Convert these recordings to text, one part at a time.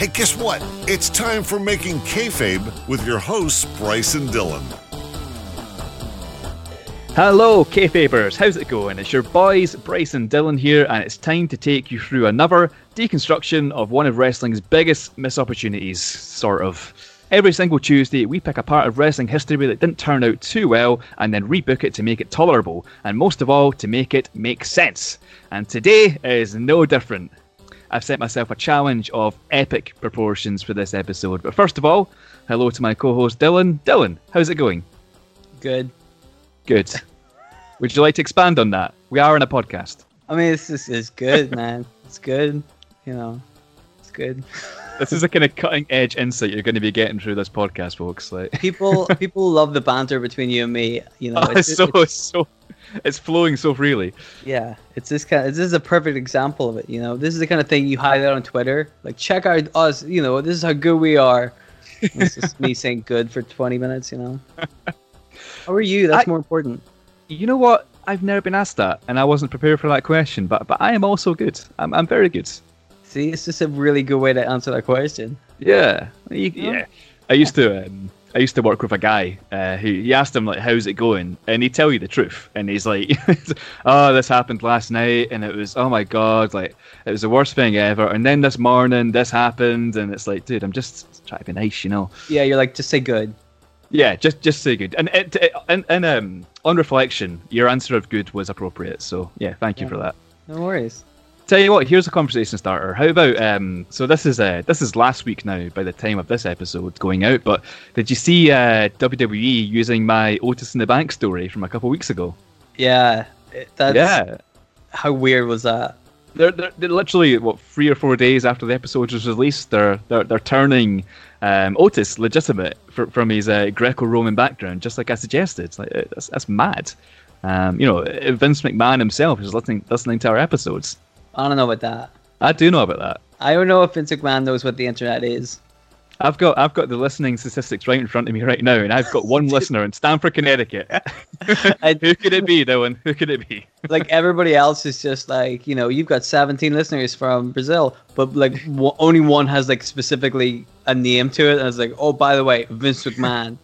Hey, guess what? It's time for Making Kayfabe with your hosts, Bryce and Dylan. Hello, Kayfabers. How's it going? It's your boys, Bryce and Dylan here, and it's time to take you through another deconstruction of one of wrestling's biggest miss opportunities, sort of. Every single Tuesday, we pick a part of wrestling history that didn't turn out too well and then rebook it to make it tolerable, and most of all, to make it make sense. And today is no different. I've set myself a challenge of epic proportions for this episode. But first of all, hello to my co host Dylan. Dylan, how's it going? Good. Good. Would you like to expand on that? We are in a podcast. I mean, this is, is good, man. It's good. You know, it's good. This is a kind of cutting edge insight you're going to be getting through this podcast, folks. Like people, people love the banter between you and me. You know, oh, it's, so it's, so it's flowing so freely. Yeah, it's this kind. Of, this is a perfect example of it. You know, this is the kind of thing you highlight on Twitter. Like, check out us. You know, this is how good we are. it's just me saying good for 20 minutes. You know. How are you? That's I, more important. You know what? I've never been asked that, and I wasn't prepared for that question. But but I am also good. I'm I'm very good. See, it's just a really good way to answer that question. Yeah, you, yeah. I used to. Um, I used to work with a guy uh, who you asked him like, "How's it going?" and he'd tell you the truth, and he's like, "Oh, this happened last night, and it was oh my god, like it was the worst thing ever." And then this morning, this happened, and it's like, dude, I'm just trying to be nice, you know? Yeah, you're like, just say good. Yeah, just just say good. And it, it, and, and um, on reflection, your answer of good was appropriate. So yeah, thank you yeah. for that. No worries. Tell you what, here's a conversation starter. How about um? So this is uh this is last week now by the time of this episode going out. But did you see uh WWE using my Otis in the Bank story from a couple weeks ago? Yeah, that's yeah. How weird was that? They're, they're, they're literally what three or four days after the episode was released. They're they're, they're turning um, Otis legitimate for, from his uh, Greco-Roman background, just like I suggested. Like uh, that's, that's mad. Um, you know, Vince McMahon himself is listening listening to our episodes. I don't know about that. I do know about that. I don't know if Vince McMahon knows what the internet is. I've got I've got the listening statistics right in front of me right now, and I've got one listener in Stamford, Connecticut. Who could it be, Dylan? Who could it be? like everybody else is just like you know you've got 17 listeners from Brazil, but like w- only one has like specifically a name to it, and it's like oh by the way Vince McMahon,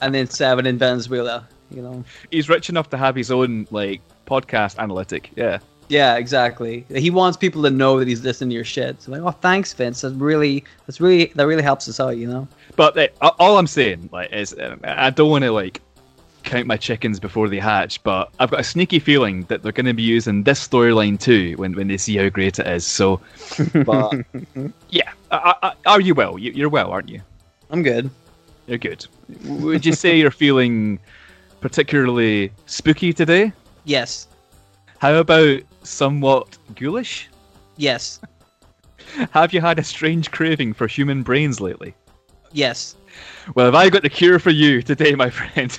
and then seven in Venezuela. You know, he's rich enough to have his own like podcast analytic. Yeah. Yeah, exactly. He wants people to know that he's listening to your shit. So like, oh, thanks, Vince. That's really, that's really, that really helps us out, you know. But uh, all I'm saying, like, is um, I don't want to like count my chickens before they hatch, but I've got a sneaky feeling that they're going to be using this storyline too when, when they see how great it is. So, but yeah, I, I, are you well? You, you're well, aren't you? I'm good. You're good. Would you say you're feeling particularly spooky today? Yes. How about somewhat ghoulish? Yes. Have you had a strange craving for human brains lately? Yes. Well, have I got the cure for you today, my friend?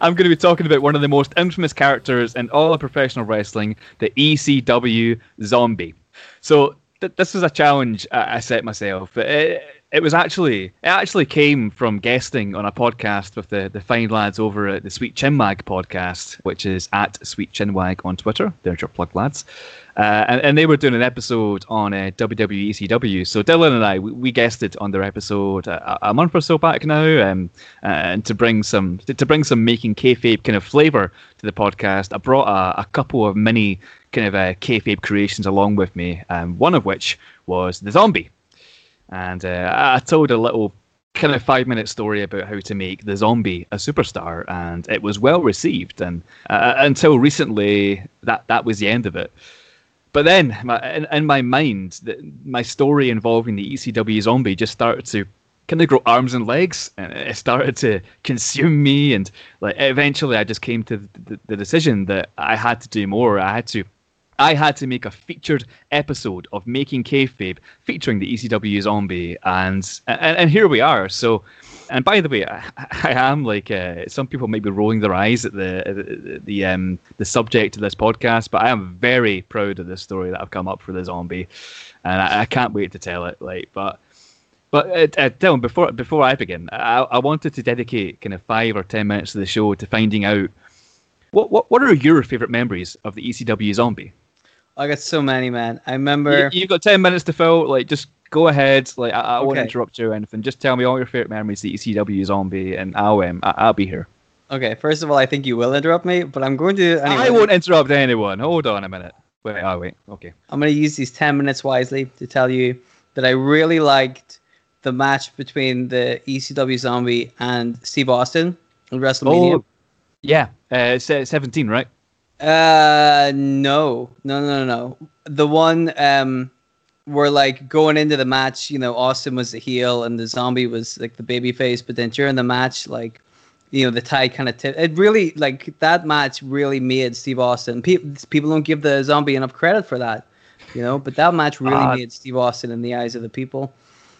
I'm going to be talking about one of the most infamous characters in all of professional wrestling, the ECW Zombie. So, th- this was a challenge I, I set myself. It, it was actually it actually came from guesting on a podcast with the, the fine lads over at the Sweet Chinwag podcast, which is at Sweet Chinwag on Twitter. There's your plug, lads. Uh, and, and they were doing an episode on uh, WWE ECW. So Dylan and I, we, we guested on their episode a, a month or so back now, um, and to bring some to, to, bring some making kayfabe kind of flavor to the podcast, I brought a, a couple of mini kind of uh, kayfabe creations along with me. Um, one of which was the zombie and uh, I told a little kind of five minute story about how to make the zombie a superstar, and it was well received. And uh, until recently, that that was the end of it. But then, my, in, in, my mind, the, my story involving the ECW zombie just started to kind of grow arms and legs, and it started to consume me. And like eventually, I just came to the, the decision that I had to do more. I had to I had to make a featured episode of Making Kayfabe featuring the ECW zombie, and and, and here we are. So, and by the way, I, I am like uh, some people might be rolling their eyes at the the the, um, the subject of this podcast, but I am very proud of this story that I've come up for the zombie, and I, I can't wait to tell it. Like, but. But uh, uh, Dylan, before before I begin, I, I wanted to dedicate kind of five or ten minutes of the show to finding out what what what are your favorite memories of the ECW zombie? I got so many, man. I remember. You, have got ten minutes to fill. Like, just go ahead. Like I, I won't interrupt you or anything. Just tell me all your favorite memories of ECW Zombie, and I'll um, I- I'll be here. Okay, first of all, I think you will interrupt me, but I'm going to. Anyway, I won't interrupt anyone. Hold on a minute. Wait, oh wait. Okay. I'm going to use these 10 minutes wisely to tell you that I really liked the match between the ECW Zombie and Steve Austin at WrestleMania. Oh, yeah. Uh, seventeen, right? Uh, no, no, no, no, no. The one um, where like going into the match, you know, Austin was the heel and the Zombie was like the baby face, but then during the match, like, you know, the tie kind of tip. It really like that match really made Steve Austin. Pe- people don't give the Zombie enough credit for that, you know, but that match really Ah. made Steve Austin in the eyes of the people.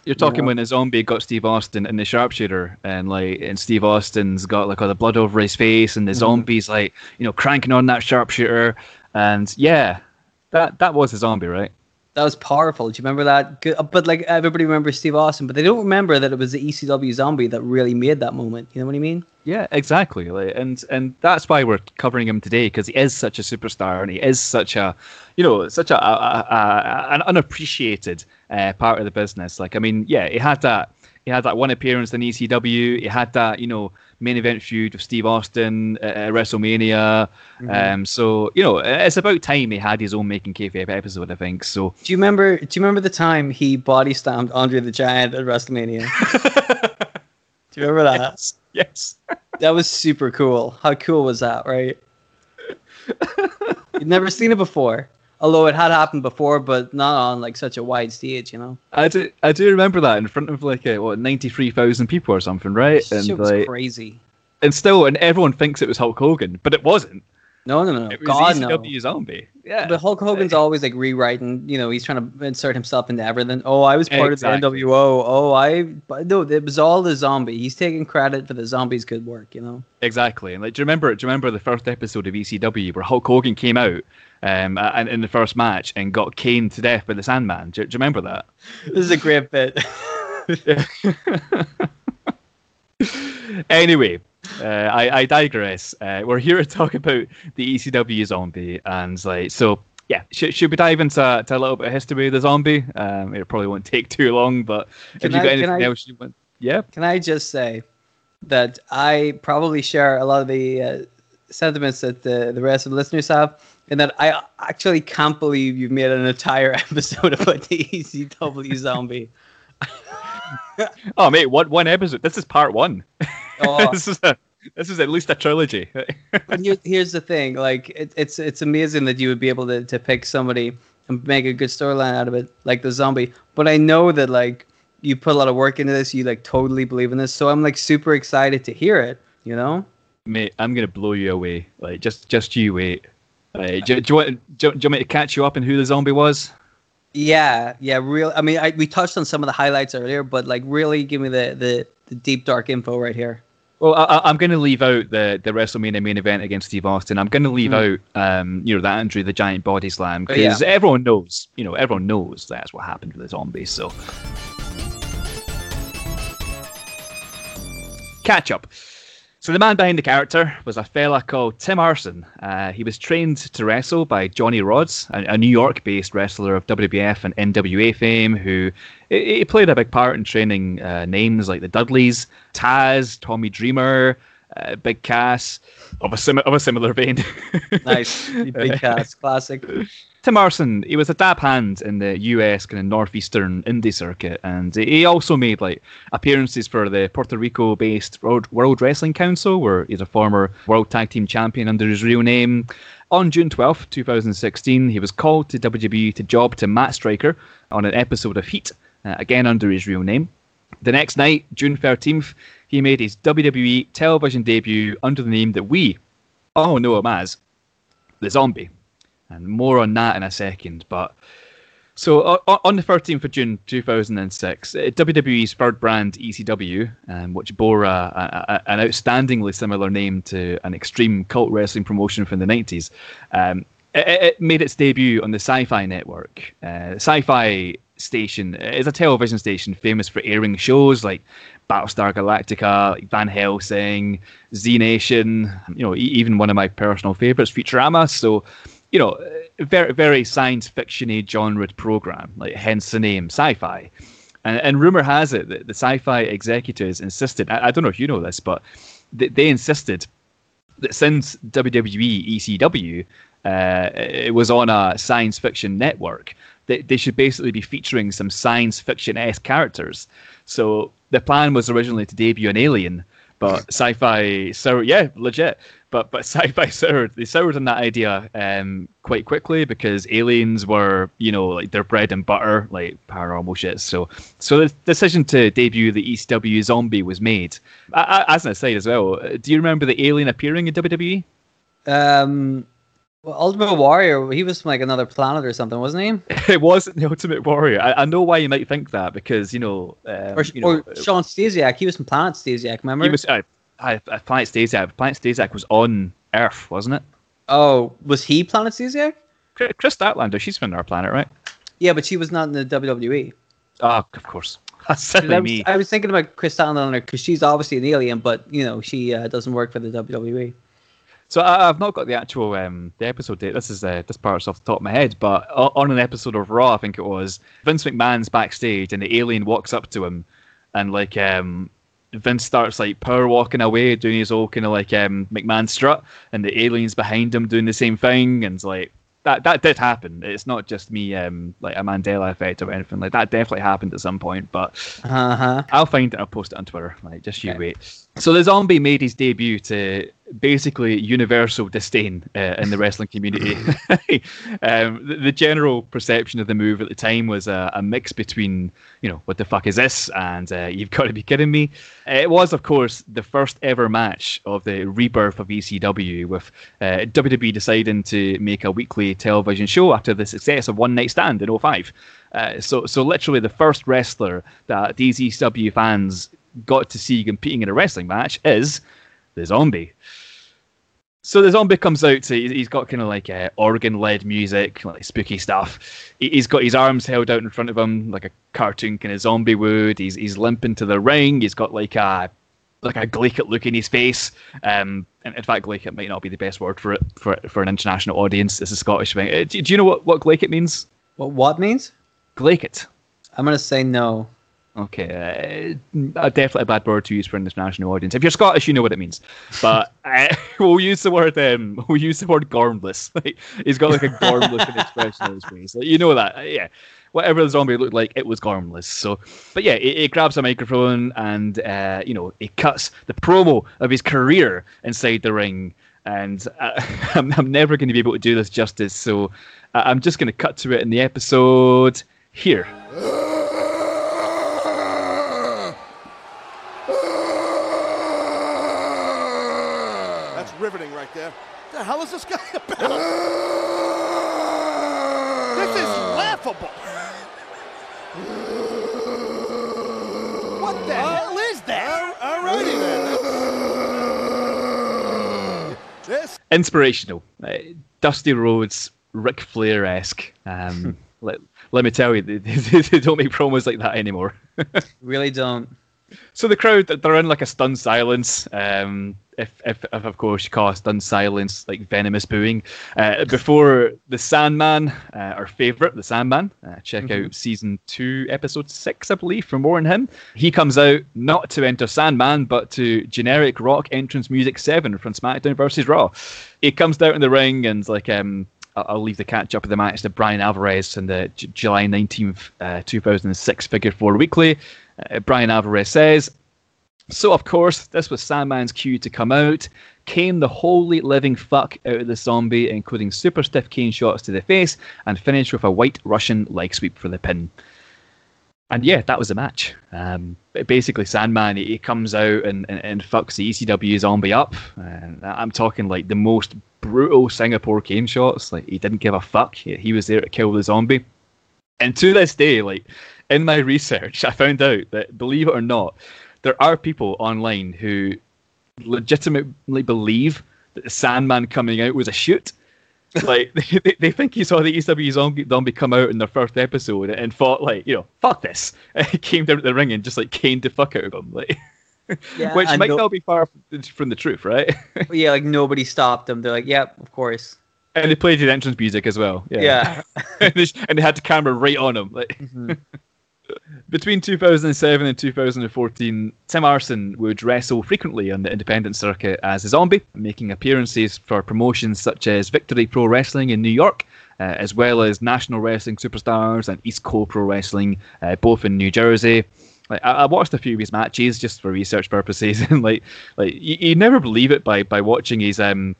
You're talking Yeah. when the zombie got Steve Austin in the sharpshooter, and like, and Steve Austin's got like all the blood over his face, and the Mhm. zombie's like, you know, cranking on that sharpshooter, and yeah, that that was a zombie, right? That was powerful. Do you remember that? Good- But like everybody remembers Steve Austin, but they don't remember that it was the ECW Zombie that really made that moment. You know what I mean? Yeah, exactly. Like, and and that's why we're covering him today because he is such a superstar and he is such a, you know, such a, a, a, a an unappreciated uh, part of the business. Like, I mean, yeah, he had that. He had that one appearance in ECW. He had that, you know, main event feud with Steve Austin at, at WrestleMania. Um, so you know, it's about time he had his own making kayfabe episode. I think so. Do you remember? Do you remember the time he body stamped Andre the Giant at WrestleMania? do you remember that? Yes. That was super cool. How cool was that, right? You'd never seen it before, although it had happened before, but not on like such a wide stage. You know, I do, I do remember that in front of like a, what ninety three thousand people or something, right? shit was like, crazy. and still, and everyone thinks it was Hulk Hogan, but it wasn't. No, no, no, It was God no. ECW Zombie. Yeah, But Hulk Hogan's always like rewriting. You know, he's trying to insert himself into everything. Oh, I was part Exactly. of the NWO. Oh, I. But no, it was all the zombie. He's taking credit for the zombie's good work. You know. exactly. And like, do you remember? Do you remember the first episode of ECW where Hulk Hogan came out, um, and in the first match and got caned to death by the Sandman? Do, do you remember that? This is a great bit. anyway, uh, I, I digress. Uh, we're here to talk about the ECW zombie, and like so. Yeah, should, should we dive into to a little bit of history of the zombie? Um, it probably won't take too long, but Can if you I- got anything I- else you want, yeah, Can I just say that I probably share a lot of the uh, sentiments that the, the rest of the listeners have, and that I actually can't believe you've made an entire episode about the ECW zombie. Oh mate, one one episode. This is part one. Oh, this is a this is at least a trilogy. But here, here's the thing: like it, it's it's amazing that you would be able to, to pick somebody and make a good storyline out of it, like the zombie. But I know that like you put a lot of work into this, you like totally believe in this, so I'm like super excited to hear it. You know? mate, I'm gonna blow you away. Like just just you wait. Like, do, do you want do, you- do you want me to catch you up on who the zombie was? Yeah, yeah. Real. I mean, I, we touched on some of the highlights earlier, but like really give me the the, the deep dark info right here. Well, I, I'm going to leave out the, the WrestleMania main event against Steve Austin. I'm going to leave out, um, you know, the Andre the Giant body slam Hmm. Oh, yeah. because everyone knows, you know, everyone knows that's what happened with the zombies. So, catch up. So the man behind the character was a fella called Tim Arson. Uh, he was trained to wrestle by Johnny Rodz, a, a New York-based wrestler of WWF and NWA fame, who he played a big part in training uh, names like the Dudleys, Taz, Tommy Dreamer, uh, Big Cass, of a, sim- of a similar vein. Nice, big Cass, classic. Tim Arson, he was a dab hand in the US kind of northeastern indie circuit, and he also made like appearances for the Puerto Rico-based World, World Wrestling Council, where he's a former World Tag Team Champion under his real name. On June 12th, 2016, he was called to WWE to job to Matt Striker on an episode of Heat, uh, again under his real name. The next night, June 13th, he made his WWE television debut under the name that we all know him as the Zombie and more on that in a second. But so o- on the 13th of June 2006, uh, WWE's third brand ECW, um, which bore a, a, an outstandingly similar name to an extreme cult wrestling promotion from the 90s, um, it, it made its debut on the Sci-Fi Network. Uh, Sci-Fi station is a television station famous for airing shows like Battlestar Galactica, Van Helsing, Z Nation, you know, even one of my personal favorites, Futurama. So you know, very very science fictiony genre program, like hence the name sci-fi. And, and rumor has it that the sci-fi executives insisted. I, I don't know if you know this, but they, they insisted that since WWE ECW uh, it was on a science fiction network, they, they should basically be featuring some science fiction esque characters. So the plan was originally to debut an alien, but sci-fi So Yeah, legit. But but sci-fi soured. They soured on that idea um, quite quickly because aliens were you know like their bread and butter, like paranormal shit. So so the decision to debut the ECW zombie was made. I, I, as an aside as well, do you remember the alien appearing in WWE? Um, well, Ultimate Warrior, he was from like another planet or something, wasn't he? it wasn't the Ultimate Warrior. I, I know why you might think that because you know, um, or, you know, or Shawn Stasiak, he was from Planet Stasiak. Remember? He was. Uh, I, I, Planet Stasiak. Planet Stasiak was on Earth, wasn't it? Oh, was he Planet Stasiak? Kris Statlander, she's from our planet, right? Yeah, but she was not in the WWE. Ah, of course. That's I was, me. I was thinking about Kris Statlander because she's obviously an alien, but you know she uh, doesn't work for the WWE. So I, have not got the actual um, the episode date. This is uh, this part's off the top of my head, but on an episode of Raw, I think it was Vince McMahon's backstage, and the alien walks up to him, and like um, Vince starts like power walking away, doing his old kind of like um, McMahon strut, and the alien's behind him doing the same thing, and like that that did happen. It's not just me, um, like a Mandela effect or anything like that. Definitely happened at some point, but uh-huh. I'll find it. I'll post it on Twitter. Like, just you okay. wait. So the zombie made his debut to basically universal disdain uh, in the wrestling community. um, the, the, general perception of the move at the time was a, a, mix between, you know, what the fuck is this, and uh, you've got to be kidding me. It was, of course, the first ever match of the rebirth of ECW, with uh, WWE deciding to make a weekly television show after the success of One Night Stand in 05. Uh, so, so literally the first wrestler that these ECW fans got to see competing in a wrestling match is the zombie. So the zombie comes out. He's got kind of like uh, organ-led music, like spooky stuff. He's got his arms held out in front of him, like a cartoon kind of zombie would. He's he's limping to the ring. He's got like a like a glaikit look in his face. Um, in fact, glaikit might not be the best word for it for for an international audience. It's a Scottish thing. Uh, do, do you know what what glaikit means? What what means? Glaikit. I'm gonna say no. Okay, uh, definitely a bad word to use for an international audience. If you're Scottish, you know what it means. But uh, we'll use the word um, we'll use the word gormless. he's got like a gormless expression on his face. Like, you know that, uh, yeah. Whatever the zombie looked like, it was gormless. So, but yeah, he, he grabs a microphone and uh, you know he cuts the promo of his career inside the ring. And uh, I'm, I'm never going to be able to do this justice. So uh, I'm just going to cut to it in the episode here. The hell is this guy about? this is laughable. what the uh, hell is that? All righty then. this inspirational. Uh, Dusty Rhodes, Ric Flair esque. Um, let, let me tell you, they, they, they don't make promos like that anymore. really don't. So the crowd, they're in like a stunned silence. Um, if, if, if of course you call a stunned silence like venomous booing. Uh, before the Sandman, uh, our favorite, the Sandman, uh, check mm-hmm. out season two, episode six, I believe, for more on him. He comes out not to enter Sandman, but to generic rock entrance music seven from SmackDown versus Raw. He comes out in the ring and like um, I'll leave the catch up of the match to Bryan Alvarez in the J- July 19th, uh, 2006 Figure 4 Weekly. Uh, Bryan Alvarez says, So, of course, this was Sandman's cue to come out, cane the holy living fuck out of the zombie, including super stiff cane shots to the face, and finished with a white Russian leg sweep for the pin. And yeah, that was the match. Um, basically, Sandman he, comes out and, and, and, fucks the ECW zombie up. And I'm talking like the most brutal Singapore cane shots. Like he didn't give a fuck. He was there to kill the zombie. And to this day, like in my research, I found out that, believe it or not, there are people online who legitimately believe that the Sandman coming out was a shoot. like they, they think he saw the ECW zombie, zombie come out in their first episode and thought like you know fuck this and he came down to the ring and just like caned the fuck out of him like yeah, which might no- not be far from the truth right yeah like nobody stopped them they're like yep yeah, of course And they played the entrance music as well. Yeah. Yeah. and, they, and they had the camera right on him. Like Mhm. Between 2007 and 2014, Tim Arson would wrestle frequently on the independent circuit as a zombie, making appearances for promotions such as Victory Pro Wrestling in New York, uh, as well as National Wrestling Superstars and East Coast Pro Wrestling, uh, both in New Jersey. Like I, I watched a few of his matches just for research purposes, and like like you, you never believe it by by watching his um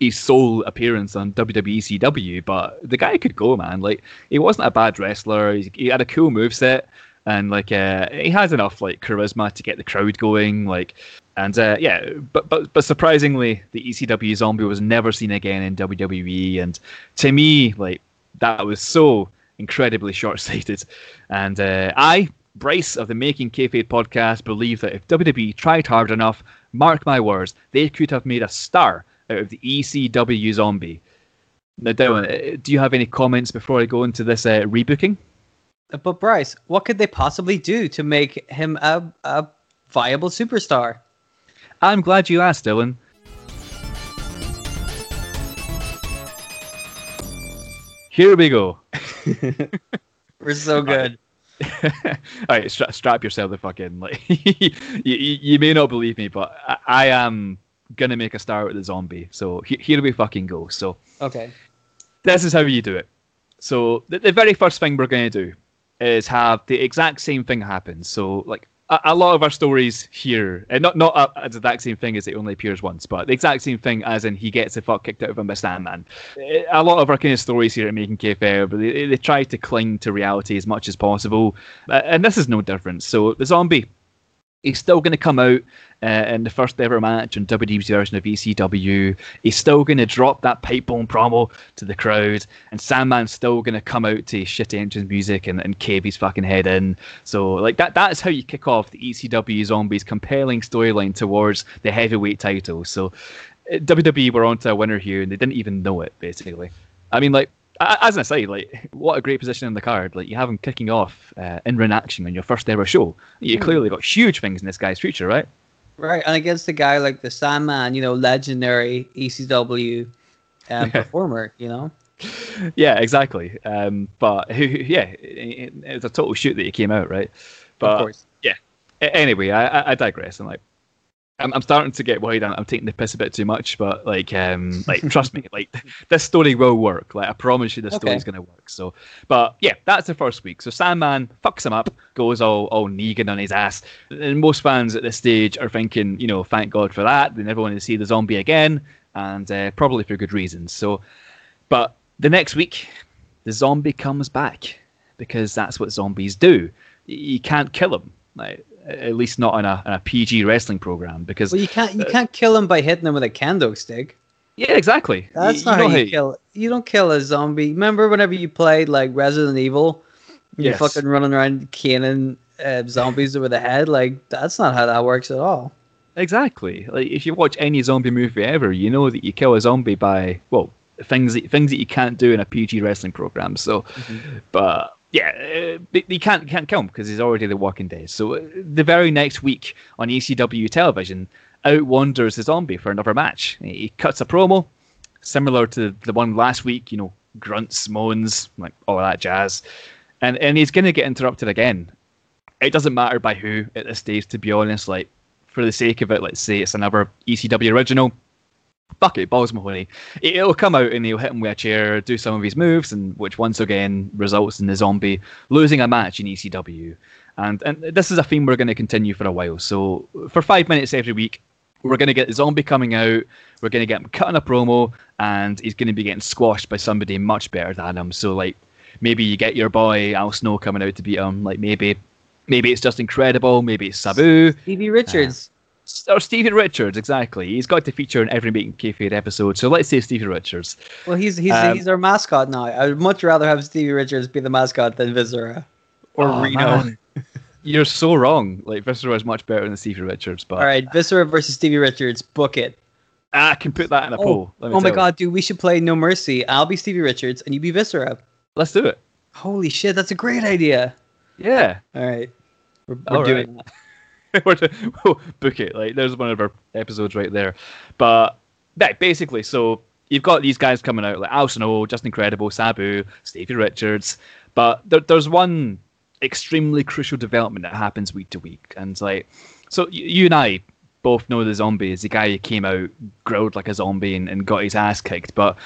his sole appearance on WWE CW, but the guy could go, man. Like he wasn't a bad wrestler. He, he had a cool moveset, and like uh, he has enough like charisma to get the crowd going. Like, and uh, yeah, but but but surprisingly, the ECW zombie was never seen again in WWE, and to me, like that was so incredibly short-sighted. And uh, I, Bryce of the Making Kayfabe podcast, believe that if WWE tried hard enough, mark my words, they could have made a star out of the ECW zombie. Now, Dylan, uh, do you have any comments before I go into this uh, rebooking? But Bryce, what could they possibly do to make him a, a viable superstar? I'm glad you asked, Dylan. Here we go. We're so good. All right, stra- strap yourself the fuck in. Like, you, you, you may not believe me, but I, I am gonna make a star with the zombie. So he- here we fucking go. So Okay. this is how you do it. So the, the very first thing we're to do is have the exact same thing happen. So like a, a lot of our stories here, and not not a, a, the exact same thing as it only appears once, but the exact same thing as in he gets the fuck kicked out of him by Sandman. A lot of our kind of stories here at Making Kayfabe, but they, they try to cling to reality as much as possible, uh, and this is no different. So the zombie. He's still going to come out uh, in the first ever match on WWE's version of ECW. He's still going to drop that pipe bomb promo to the crowd, and Sandman's still going to come out to shitty entrance music and, and cave his fucking head in. So, like that, that is how you kick off the ECW Zombies' compelling storyline towards the heavyweight title. So, uh, WWE were onto a winner here, and they didn't even know it. Basically, I mean, like as an aside, like what a great position in the card. Like you have him kicking off uh, in ring action on your first ever show. You clearly got huge things in this guy's future, right? Right, and against a guy like the Sandman, you know, legendary ECW um, performer, you know. yeah, exactly. Um, but who, yeah, it, it was a total shoot that he came out, right? But course. yeah. Anyway, I, I- I digress. And like, I'm, I'm starting to get worried. I'm, I'm taking the piss a bit too much, but like, um, like trust me, like this story will work. Like, I promise you, this Okay. story's gonna work. So, but yeah, that's the first week. So Sandman fucks him up, goes all all Negan on his ass, and most fans at this stage are thinking, you know, thank God for that. They never want to see the zombie again, and uh, probably for good reasons. So, but the next week, the zombie comes back because that's what zombies do. You can't kill him, like at least not in a, in a PG wrestling program, because Well, you can't you can't kill him by hitting him with a kendo stick. yeah, exactly. That's Y- not know how you kill. You don't kill a zombie. Remember whenever you played like Resident Evil, you're Yes. fucking running around caning uh, zombies over the head. Like that's not how that works at all. Exactly. Like if you watch any zombie movie ever, you know that you kill a zombie by well things that things that you can't do in a PG wrestling program. So, but yeah, uh, you can't can't him because he's already the Walking Dead. So uh, the very next week on ECW television, out wanders the zombie for another match. He cuts a promo similar to the one last week. You know, grunts, moans, like all that jazz, and and he's gonna get interrupted again. It doesn't matter by who at this stage, to be honest. Like for the sake of it, let's say it's another ECW original. Fuck it, balls Mahoney. It- It'll come out and he'll hit him with a chair, do some of his moves, and which once again results in the zombie losing a match in ECW. And and this is a theme we're going to continue for a while. So for five minutes every week, we're going to get the zombie coming out. We're going to get him cutting a promo, and he's going to be getting squashed by somebody much better than him. So like maybe you get your boy Al Snow coming out to beat him. Like maybe maybe it's Justin Credible. Maybe it's Sabu Stevie Richards. Um, or Stephen Richards. Exactly. He's got to feature in every Making Kayfabe episode. So let's say Stephen Richards. well, he's he's um, he's our mascot now. I would much rather have Stevie Richards be the mascot than Viscera or Oh, Reno. You're so wrong. Like Viscera is much better than Stephen Richards, but All right, Viscera versus Stevie Richards. Book it. I can put that in a Oh, poll. let me oh my tell you. god, dude, we should play No Mercy. I'll be Stevie Richards and you be Viscera. Let's do it. Holy shit, that's a great idea. Yeah. All right. We're, we're All doing right. that. We're to- book it. Like there's one of our episodes right there. But basically, so you've got these guys coming out like Al Snow, Justin Credible, Sabu, Stevie Richards, but there, there's one extremely crucial development that happens week to week, and like so you and I both know the zombie is the guy who came out growled like a zombie and, and got his ass kicked, but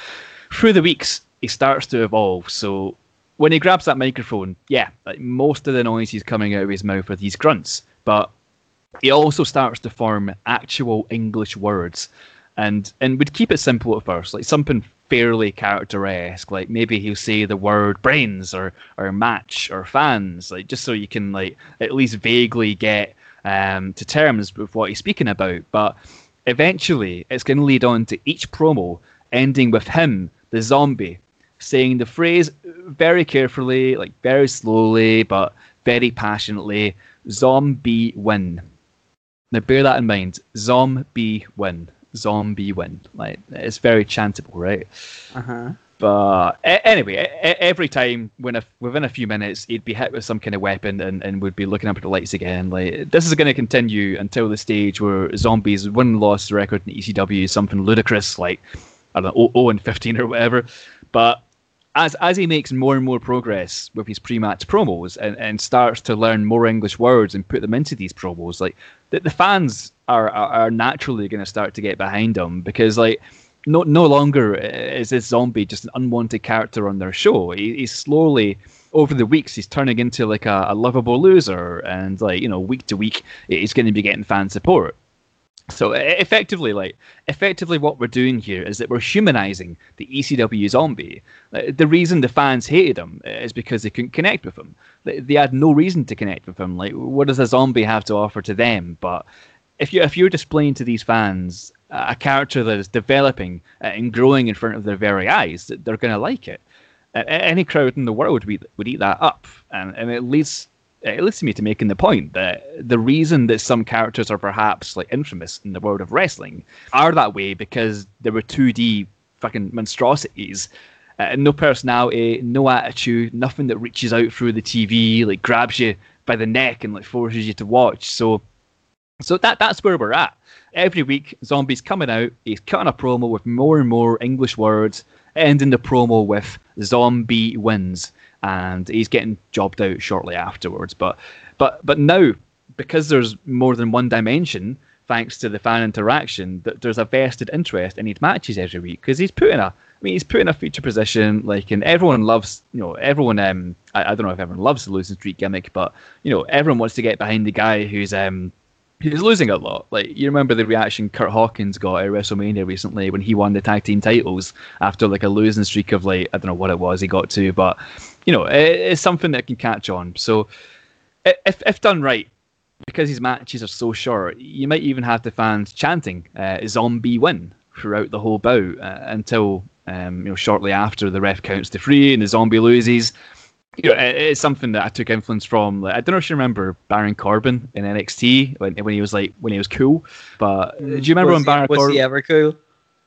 through the weeks he starts to evolve. So when he grabs that microphone, yeah, like most of the noise he's coming out of his mouth are these grunts, but he also starts to form actual English words. And and would keep it simple at first, like something fairly character-esque, like maybe he'll say the word brains or or match or fans, like just so you can like at least vaguely get um, to terms with what he's speaking about. But eventually, it's going to lead on to each promo ending with him, the zombie, saying the phrase very carefully, like very slowly, but very passionately zombie win. Now, bear that in mind. Zombie win. Zombie win. Like, it's very chantable, right? Uh huh. But anyway, every time when a, within a few minutes he'd be hit with some kind of weapon and, and would be looking up at the lights again. Like this is going to continue until the stage where zombies win loss record in ECW is something ludicrous, like I don't know, 0 and 15 or whatever. But as as he makes more and more progress with his pre-match promos and, and starts to learn more English words and put them into these promos, like the, the fans are, are, are naturally going to start to get behind him because like no no longer is this zombie just an unwanted character on their show. He, he's slowly over the weeks he's turning into like a, a lovable loser, and like you know week to week he's going to be getting fan support. So effectively, like effectively, what we're doing here is that we're humanizing the ECW zombie. The reason the fans hated him is because they couldn't connect with him. They, had no reason to connect with him. Like, what does a zombie have to offer to them? But if you if you're displaying to these fans a character that is developing uh, and growing in front of their very eyes, they're going to like it. Any crowd in the world would, would eat that up, and, and it leads it leads me to making the point that the reason that some characters are perhaps like infamous in the world of wrestling are that way because they were 2D fucking monstrosities. Uh, no personality, no attitude, nothing that reaches out through the TV, like grabs you by the neck and like forces you to watch. So so that that's where we're at. Every week, Zombie's coming out. He's cutting a promo with more and more English words, ending the promo with "Zombie wins," and he's getting jobbed out shortly afterwards. But but but now, because there's more than one dimension, thanks to the fan interaction, that there's a vested interest in his matches every week because he's putting a. I mean, he's put in a feature position, like, and everyone loves, you know, everyone. Um, I, I don't know if everyone loves the losing streak gimmick, but you know, everyone wants to get behind the guy who's um he's losing a lot. Like you remember the reaction Curt Hawkins got at WrestleMania recently when he won the tag team titles after like a losing streak of like I don't know what it was he got to, but you know it, it's something that can catch on. So if if done right, because his matches are so short, you might even have the fans chanting uh, "Zombie win" throughout the whole bout uh, until um, you know shortly after the ref counts to three and the zombie loses you know, it- it's something that I took influence from. Like, I don't know if you remember Baron Corbin in NXT when, when he was like when he was cool. But do you remember was when he, Baron was Corbin? he ever cool?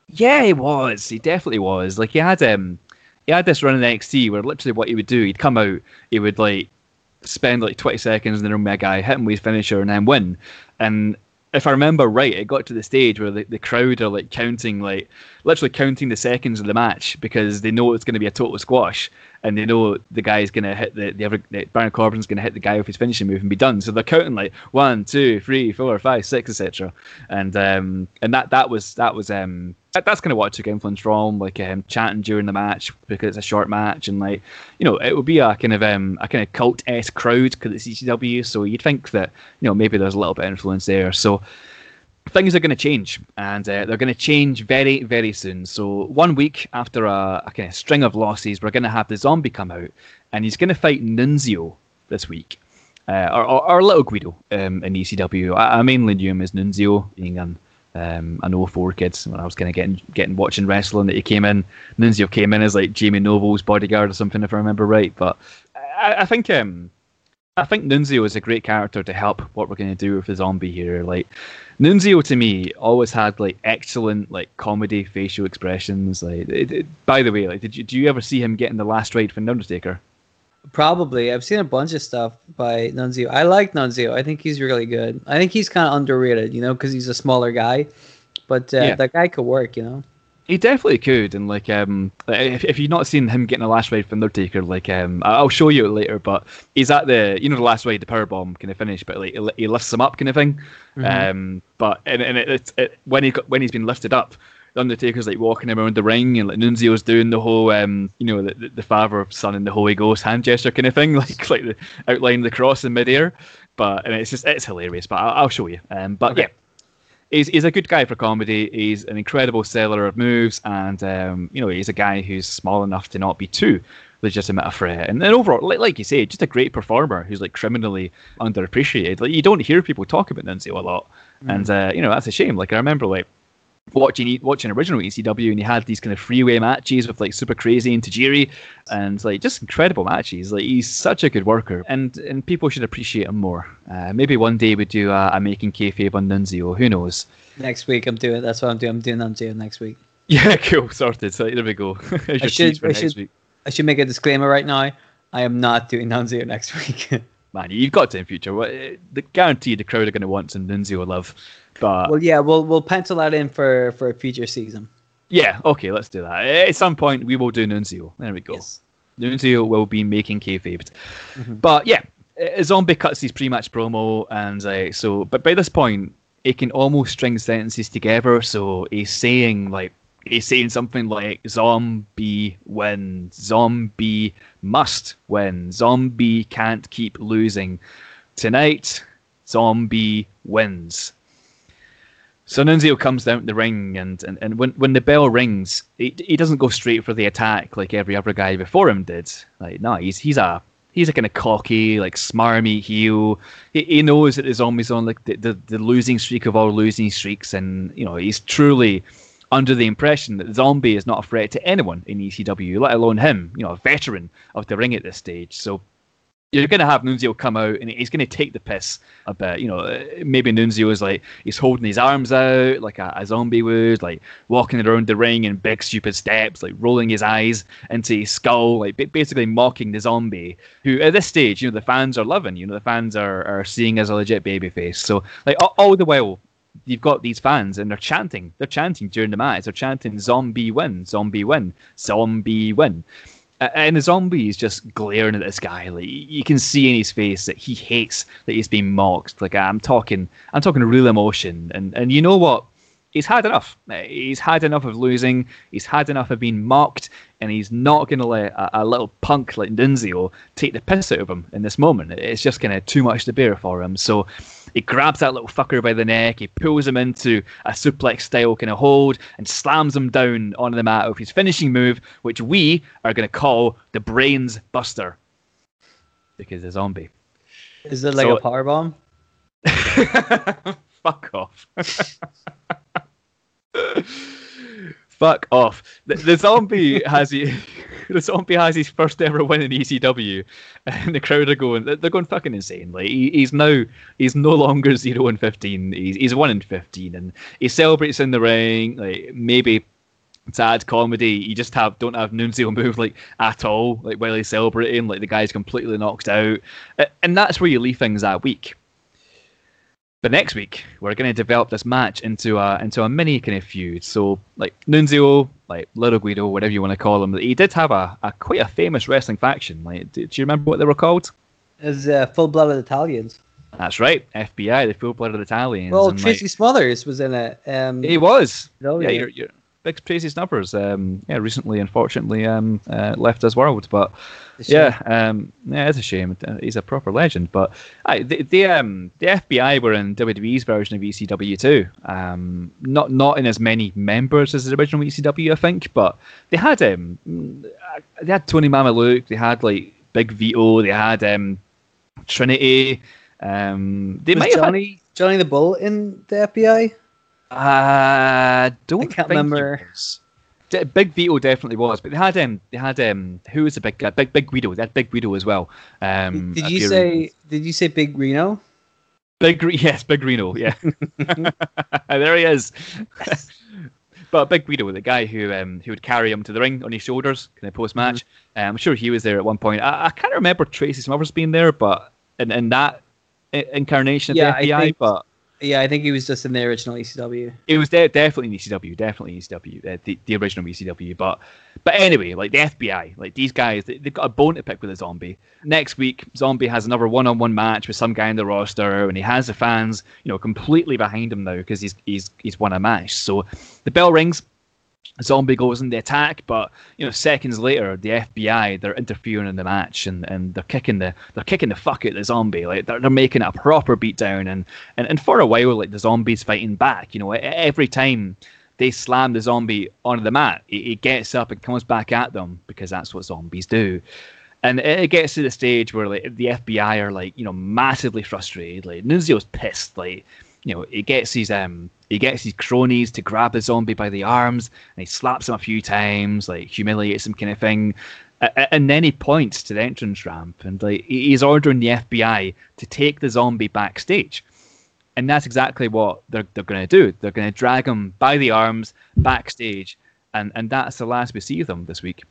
Yeah, he was. He definitely was. Like he had um, he had this run in NXT where literally what he would do, he'd come out, he would like spend like twenty seconds in the room with a guy, hit him with his finisher, and then win. And if I remember right, it got to the stage where the, the crowd are like counting, like literally counting the seconds of the match because they know it's going to be a total squash, and they know the guy's going to hit the the, other, the Baron Corbin's going to hit the guy with his finishing move and be done. So they're counting like one, two, three, four, five, six, etc. And um and that that was that was um that's kind of what I took influence from, like um, chatting during the match because it's a short match, and like you know, it would be a kind of um a kind of cult esque crowd because it's ECW, so you'd think that you know maybe there's a little bit of influence there. So things are going to change, and uh, they're going to change very very soon. So one week after a, a kind of string of losses, we're going to have the zombie come out, and he's going to fight Nunzio this week. Uh, or, or, or little Guido um, in ECW. I, I mainly knew him as Nunzio, being an um, an 04 kid when I was kind of getting getting watching wrestling that he came in. Nunzio came in as like Jamie Noble's bodyguard or something, if I remember right. But I, I think um, I think Nunzio is a great character to help what we're going to do with the zombie here. Like Nunzio to me always had like excellent like comedy facial expressions. Like, it, it- by the way, like did you do you ever see him getting the last ride from Undertaker? Probably. I've seen a bunch of stuff by Nunzio. I like Nunzio. I think he's really good. I think he's kind of underrated, you know, because he's a smaller guy. But uh, Yeah. that guy could work, you know. He definitely could, and like um, if, if you've not seen him getting a last ride from Undertaker, like um, I'll show you it later. But he's at the you know the last ride, the power bomb kind of finish, but like he- lifts him up, kind of thing. Um, but and, and it, it's it, when he got, when he's been lifted up, the Undertaker's like walking around the ring, and like Nunzio's doing the whole um, you know the, the, the Father, Son, and the Holy Ghost hand gesture kind of thing, like like the outline of the cross in midair. But and it's just it's hilarious. But I'll, I'll show you. Um, but yeah he's, he's a good guy for comedy. He's an incredible seller of moves, and um, you know he's a guy who's small enough to not be too legitimate a threat. And then overall, like, like you say, just a great performer who's like criminally underappreciated. Like you don't hear people talk about Nunzio a lot, and uh, you know that's a shame. Like I remember like watching watching original ECW, and he had these kind of freeway matches with like Super Crazy and Tajiri, and like just incredible matches. Like he's such a good worker, and and people should appreciate him more. Uh, maybe one day we do a, a making kayfabe on Nunzio. Who knows? Next week I'm doing. That's what I'm doing. I'm doing Nunzio next week. Yeah, cool, sorted. So there we go. Your should- I should- I should make a disclaimer right now. I am not doing Nunzio next week. Man, you've got to in future. What- eh, The guaranteed the crowd are going to want some Nunzio love. But well, yeah, we'll we'll pencil that in for for a future season. yeah, okay, let's do that. At some point, we will do Nunzio. There we go. Yes. Nunzio will be making kayfabe. But yeah, uh, Zombie cuts his pre-match promo, and uh, so, but by this point, he can almost string sentences together. So he's saying like he's saying something like "Zombie wins," "Zombie must win," "Zombie can't keep losing." Tonight, Zombie wins. So Nunzio comes down the ring, and, and, and when, when the bell rings, he, he doesn't go straight for the attack like every other guy before him did. Like no, he's he's a he's a kind of cocky, like smarmy heel. He, he knows that the zombies on like the, the, the losing streak of all losing streaks, and you know he's truly under the impression that Zombie is not a threat to anyone in ECW, let alone him, you know, a veteran of the ring at this stage. So you're going to have Nunzio come out and he's going to take the piss a bit. You know, maybe Nunzio is like, he's holding his arms out like a, a zombie would, like walking around the ring in big, stupid steps, like rolling his eyes into his skull, like basically mocking the zombie, who at this stage, you know, the fans are loving. You know, the fans are, are seeing as a legit babyface. So, like, all, all the while, you've got these fans and they're chanting. They're chanting during the match. They're chanting "Zombie win, Zombie win, Zombie win," and the zombie is just glaring at this guy. Like you can see in his face that he hates that he's being mocked. Like I'm talking, I'm talking real emotion. And and you know what? He's had enough. Uh, He's had enough of losing. He's had enough of being mocked, and he's not going to let a, a little punk like Nunzio take the piss out of him in this moment. It's just kind of too much to bear for him. So he grabs that little fucker by the neck, he pulls him into a suplex style kind of hold, and slams him down on the mat with his finishing move, which we are going to call the Brains Buster. Because a zombie. Is it like So- a power bomb? Fuck off. Fuck off. The, the zombie has he, the zombie has his first ever win in ECW, and the crowd are going. They're going fucking insane. Like he, he's now he's no longer zero and fifteen. He's he's one and fifteen, and he celebrates in the ring. Like maybe add comedy, you just have don't have Nunzio move like at all. Like while he's celebrating, like the guy's completely knocked out, and that's where you leave things that week. But next week, we're going to develop this match into a into a mini kind of feud. So, like Nunzio, like Little Guido, whatever you want to call him, he did have a, a quite a famous wrestling faction. Like, do, do you remember what they were called? Is uh, full blooded Italians? That's right, FBI, the full blooded Italians. Well, and, Tracy like, Smothers was in it. Um, he was. Oh, yeah, yeah. you're, you're big Tracy Smothers. Um, yeah, recently, unfortunately, um, uh, left this world, but yeah, um, yeah, it's a shame. He's a proper legend, but the the, um, the FBI were in WWE's version of ECW too. Um, not not in as many members as the original ECW, I think, but they had um, they had Tony Mamaluke, they had like Big Vito, they had um, Trinity. Um, they was might have Johnny Johnny the Bull in the FBI? Uh, don't I can't remember. Big Vito definitely was, but they had um, they had um, who was the big guy? Big Big Guido. They had Big Guido as well. Um, did you say? Did you say Big Reno? Big yes, Big Reno, yeah. there he is. but Big Guido, the guy who um, who would carry him to the ring on his shoulders, kind of post match. Mm-hmm. I'm sure he was there at one point. I, I can't remember Tracy Smothers being there, but in, in that i- incarnation of Yeah, the I FBI, think- but Yeah, I think he was just in the original ECW. It was de- definitely in ECW, definitely in ECW, uh, the, the original ECW. But but anyway, like the FBI, like these guys, they, they've got a bone to pick with a zombie. Next week, Zombie has another one-on-one match with some guy in the roster, and he has the fans, you know, completely behind him now because he's he's he's won a match. So the bell rings. Zombie goes in the attack, but you know, seconds later, the FBI they're interfering in the match and, and they're kicking the they're kicking the fuck out the zombie. Like they're, they're making it a proper beatdown, and, and and for a while, like the zombie's fighting back. You know, every time they slam the zombie onto the mat, he, he gets up and comes back at them because that's what zombies do. And it it gets to the stage where like the FBI are like you know massively frustrated. Like Nunzio's pissed. Like you know he gets his um he gets his cronies to grab the zombie by the arms and he slaps him a few times, like humiliates him kind of thing. And then he points to the entrance ramp and like he's ordering the FBI to take the zombie backstage. And that's exactly what they're, they're going to do. They're going to drag him by the arms backstage, and, and that's the last we see of them this week.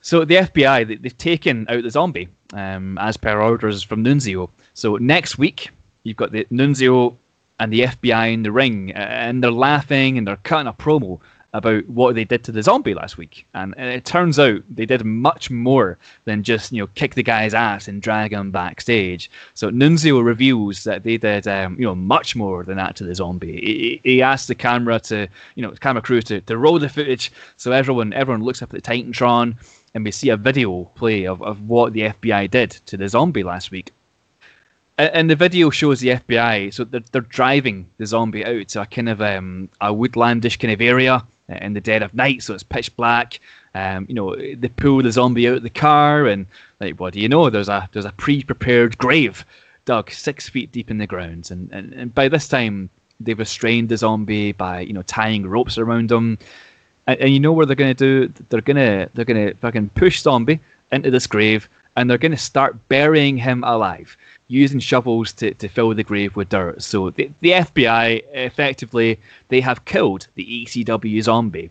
So the FBI, they, they've taken out the zombie um, as per orders from Nunzio. So next week, you've got the Nunzio and the FBI in the ring, and they're laughing and they're cutting a promo about what they did to the zombie last week. And, it turns out they did much more than just you know kick the guy's ass and drag him backstage. So Nunzio reveals that they did um, you know much more than that to the zombie. He, he he asked the camera to you know the camera crew to, to roll the footage so everyone everyone looks up at the Titantron and we see a video play of, of what the FBI did to the zombie last week. And the video shows the FBI, so they're, they're driving the zombie out to a kind of um, a woodlandish kind of area uh, in the dead of night, so it's pitch black. Um, you know, they pull the zombie out of the car, and like, what do you know? There's a there's a pre-prepared grave dug six feet deep in the ground, and, and, and by this time they've restrained the zombie by you know tying ropes around him, and, and you know what they're gonna do? They're gonna they're gonna fucking push zombie into this grave, and they're gonna start burying him alive using shovels to, to fill the grave with dirt. So the, the FBI effectively they have killed the ECW zombie.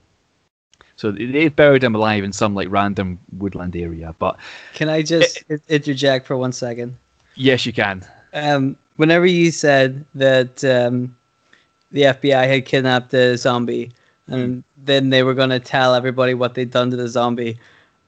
So they- they've buried him alive in some like random woodland area. But Can I just i- interject for one second? yes, you can. Um, whenever you said that um, the FBI had kidnapped the zombie and then they were going to tell everybody what they'd done to the zombie,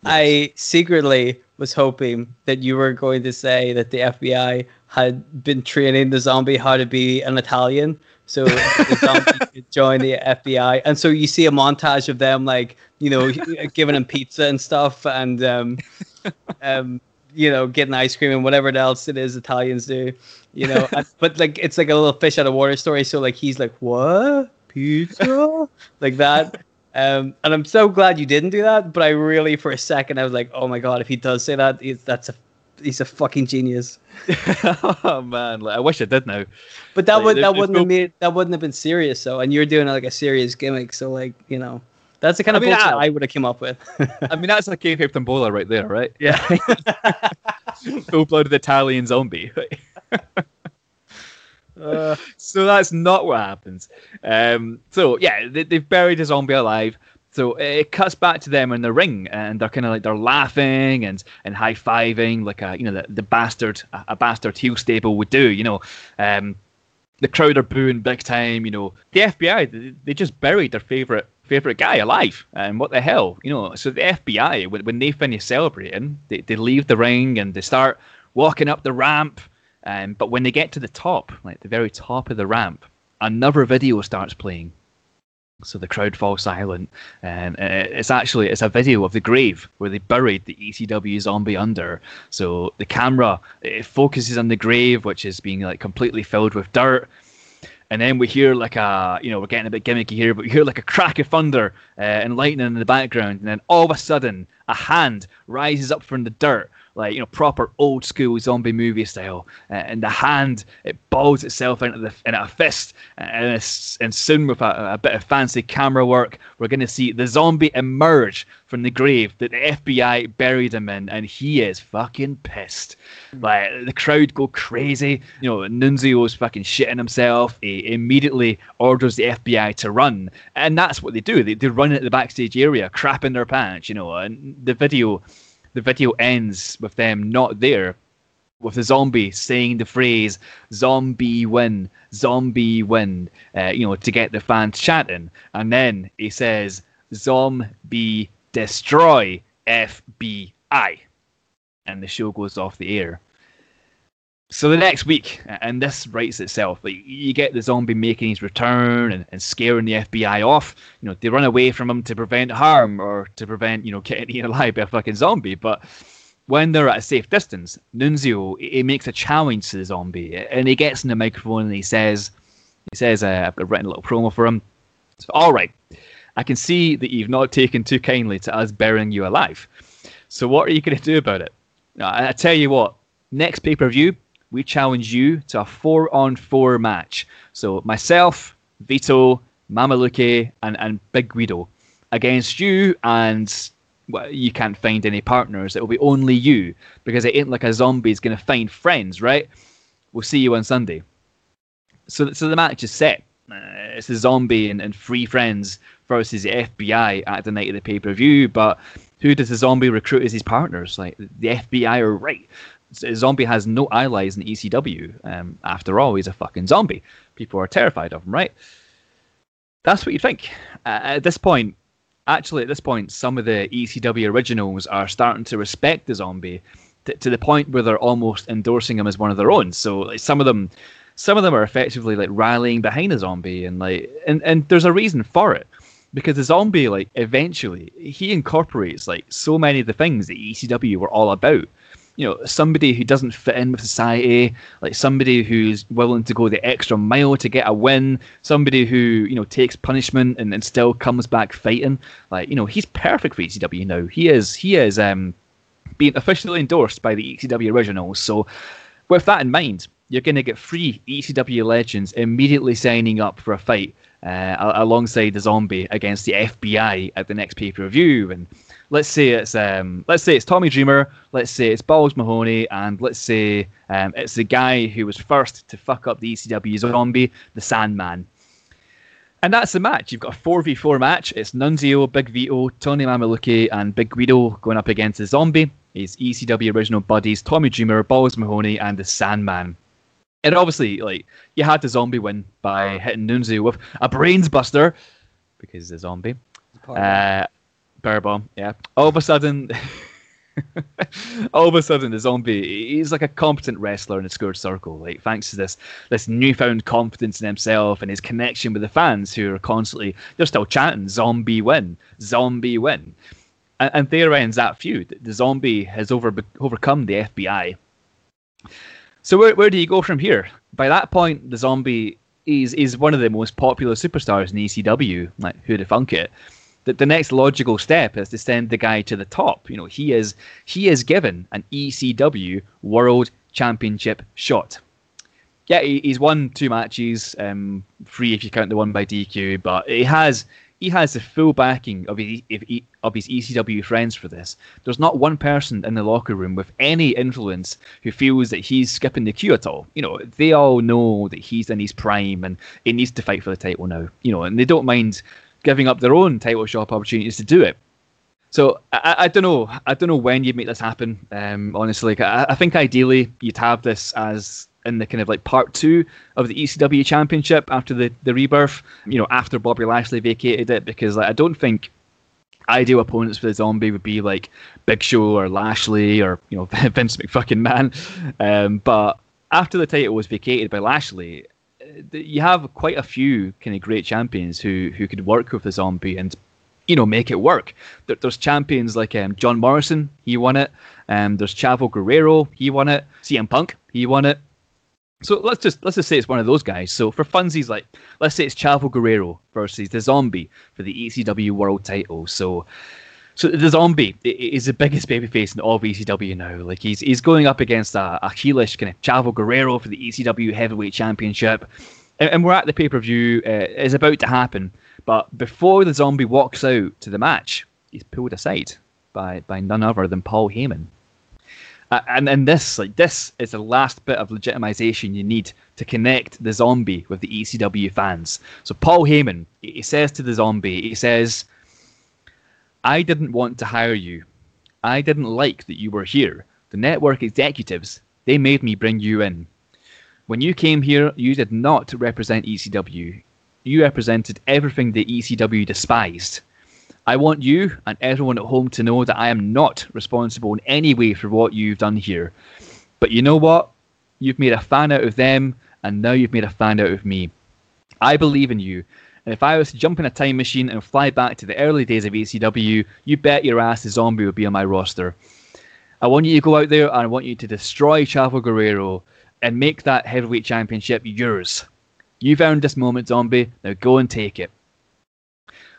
I secretly was hoping that you were going to say that the FBI had been training the zombie how to be an Italian. So the zombie could join the FBI, and so you see a montage of them, like you know, giving him pizza and stuff, and um, um, you know, getting ice cream and whatever else it is Italians do, you know. and- but like it's like a little fish out of water story. So like he's like, what pizza, like that. Um, and I'm so glad you didn't do that. But I really, for a second, I was like, oh my god, if he does say that, he's, that's a he's a fucking genius. oh man, like, I wish I did now. But that Like, would that wouldn't no- have made that wouldn't have been serious though. And you're doing like a serious gimmick, so like you know, that's the kind I of mean, bullshit I- I would have come up with. I mean, that's a kayfabe tombola right there, right? yeah. Full-blooded Italian zombie. Uh, so that's not what happens. Um, so yeah, they, they've buried a zombie alive. So it cuts back to them in the ring, and they're kind of like they're laughing and and high fiving like a you know the, the bastard a, a bastard heel stable would do. You know, um, the crowd are booing big time. You know, the FBI they, they just buried their favorite favorite guy alive, and what the hell, you know? So the FBI when, when they finish celebrating, they, they leave the ring and they start walking up the ramp. Um, but when they get to the top, like the very top of the ramp, another video starts playing. So the crowd falls silent, and uh, it's actually it's a video of the grave where they buried the ECW zombie under. So the camera it focuses on the grave, which is being like completely filled with dirt, and then we hear like a you know we're getting a bit gimmicky here, but we hear like a crack of thunder uh, and lightning in the background, and then all of a sudden a hand rises up from the dirt, like you know proper old school zombie movie style, uh, and the hand it balls itself into the in a fist, and and soon with a, a bit of fancy camera work, we're going to see the zombie emerge from the grave that the FBI buried him in, and he is fucking pissed. Like the crowd go crazy. You know, Nunzio's fucking shitting himself. He immediately orders the FBI to run, and that's what they do. They, they run into the backstage area, crapping their pants. You know, and the video, the video ends with them not there. with the zombie saying the phrase "zombie win, zombie win," uh, you know, to get the fans chatting, and then he says "zombie destroy FBI," and the show goes off the air. So the next week, and this writes itself, like you get the zombie making his return and, and scaring the FBI off. You know, they run away from him to prevent harm or to prevent, you know, getting eaten alive by a fucking zombie. But when they're at a safe distance, Nunzio he makes a challenge to the zombie, and he gets in the microphone and he says, he says, uh, I've written a little promo for him. So, all right, I can see that you've not taken too kindly to us burying you alive. So what are you going to do about it? I, I tell you what, next pay per view, we challenge you to a four on four match. So myself, Vito, Mamaluke, and, and Big Guido against you and well, you can't find any partners. It will be only you because it ain't like a zombie is going to find friends, right? We'll see you on Sunday. So, so the match is set. Uh, it's a zombie and, and three friends versus the FBI at the night of the pay per view. But who does the zombie recruit as his partners? Like the FBI are right. Zombie has no allies in ECW. Um, after all, he's a fucking zombie. People are terrified of him, right? That's what you'd think. Uh, at this point, actually, at this point, some of the ECW originals are starting to respect the zombie t- to the point where they're almost endorsing him as one of their own. So, like, some of them, some of them are effectively like rallying behind the zombie, and like, and and there's a reason for it because the zombie, like, eventually he incorporates like so many of the things that ECW were all about you know somebody who doesn't fit in with society like somebody who's willing to go the extra mile to get a win somebody who you know takes punishment and, and still comes back fighting. Like you know he's perfect for ECW now. He is he is um being officially endorsed by the ECW originals. So with that in mind you're going to get three ECW legends immediately signing up for a fight uh, alongside the zombie against the FBI at the next pay per view and let's say it's um, let's say it's Tommy Dreamer, let's say it's Balls Mahoney, and let's say um, it's the guy who was first to fuck up the ECW zombie, the Sandman. And that's the match. You've got a 4v4 match. It's Nunzio, Big Vito, Tony Mamaluke, and Big Guido going up against the zombie. His ECW original buddies Tommy Dreamer, Balls Mahoney, and the Sandman. And obviously, like, you had the zombie win by hitting Nunzio with a brains buster because he's a zombie. Uh, Power bomb, yeah. All of a sudden, all of a sudden, the zombie he's like a competent wrestler in a squared circle. Like thanks to this this newfound confidence in himself and his connection with the fans who are constantly they're still chanting "Zombie win, Zombie win," and, and there ends that feud. The zombie has over overcome the FBI. So where where do you go from here? By that point, the zombie is is one of the most popular superstars in ECW. Like who'd have thunk it? The, the next logical step is to send the guy to the top. You know, he is he is given an ECW World Championship shot. Yeah, he, he's won two matches, um, three if you count the one by DQ, but he has he has the full backing of his, of his ECW friends for this. There's not one person in the locker room with any influence who feels that he's skipping the queue at all. You know, they all know that he's in his prime and he needs to fight for the title now. You know, and they don't mind giving up their own title shop opportunities to do it. So I, I don't know. I don't know when you'd make this happen. Um, honestly, I, I think ideally you'd have this as in the kind of like part two of the ECW Championship after the, the rebirth. You know, after Bobby Lashley vacated it, because like, I don't think ideal opponents for the Zombie would be like Big Show or Lashley or you know Vince McFucking Man. Um, but after the title was vacated by Lashley, you have quite a few kind of great champions who who could work with the zombie and you know make it work. There, there's champions like um, John Morrison, he won it. Um, there's Chavo Guerrero, he won it. CM Punk, he won it. So let's just let's just say it's one of those guys. So for funsies, like let's say it's Chavo Guerrero versus the Zombie for the ECW World Title. So so the zombie is the biggest babyface in all of ECW now. Like he's he's going up against a, a heelish kind of Chavo Guerrero for the ECW Heavyweight Championship, and, and we're at the pay per view. Uh, it's about to happen, but before the zombie walks out to the match, he's pulled aside by by none other than Paul Heyman. Uh, and and this like this is the last bit of legitimization you need to connect the zombie with the ECW fans. So Paul Heyman he says to the zombie, he says I didn't want to hire you. I didn't like that you were here. The network executives They made me bring you in. When you came here, you did not represent ECW. You represented everything the ECW despised. I want you and everyone at home to know that I am not responsible in any way for what you've done here. But you know what? You've made a fan out of them, and now you've made a fan out of me. I believe in you. And if I was to jump in a time machine and fly back to the early days of ECW, you bet your ass the zombie would be on my roster. I want you to go out there and I want you to destroy Chavo Guerrero and make that heavyweight championship yours. You've earned this moment, zombie. Now go and take it.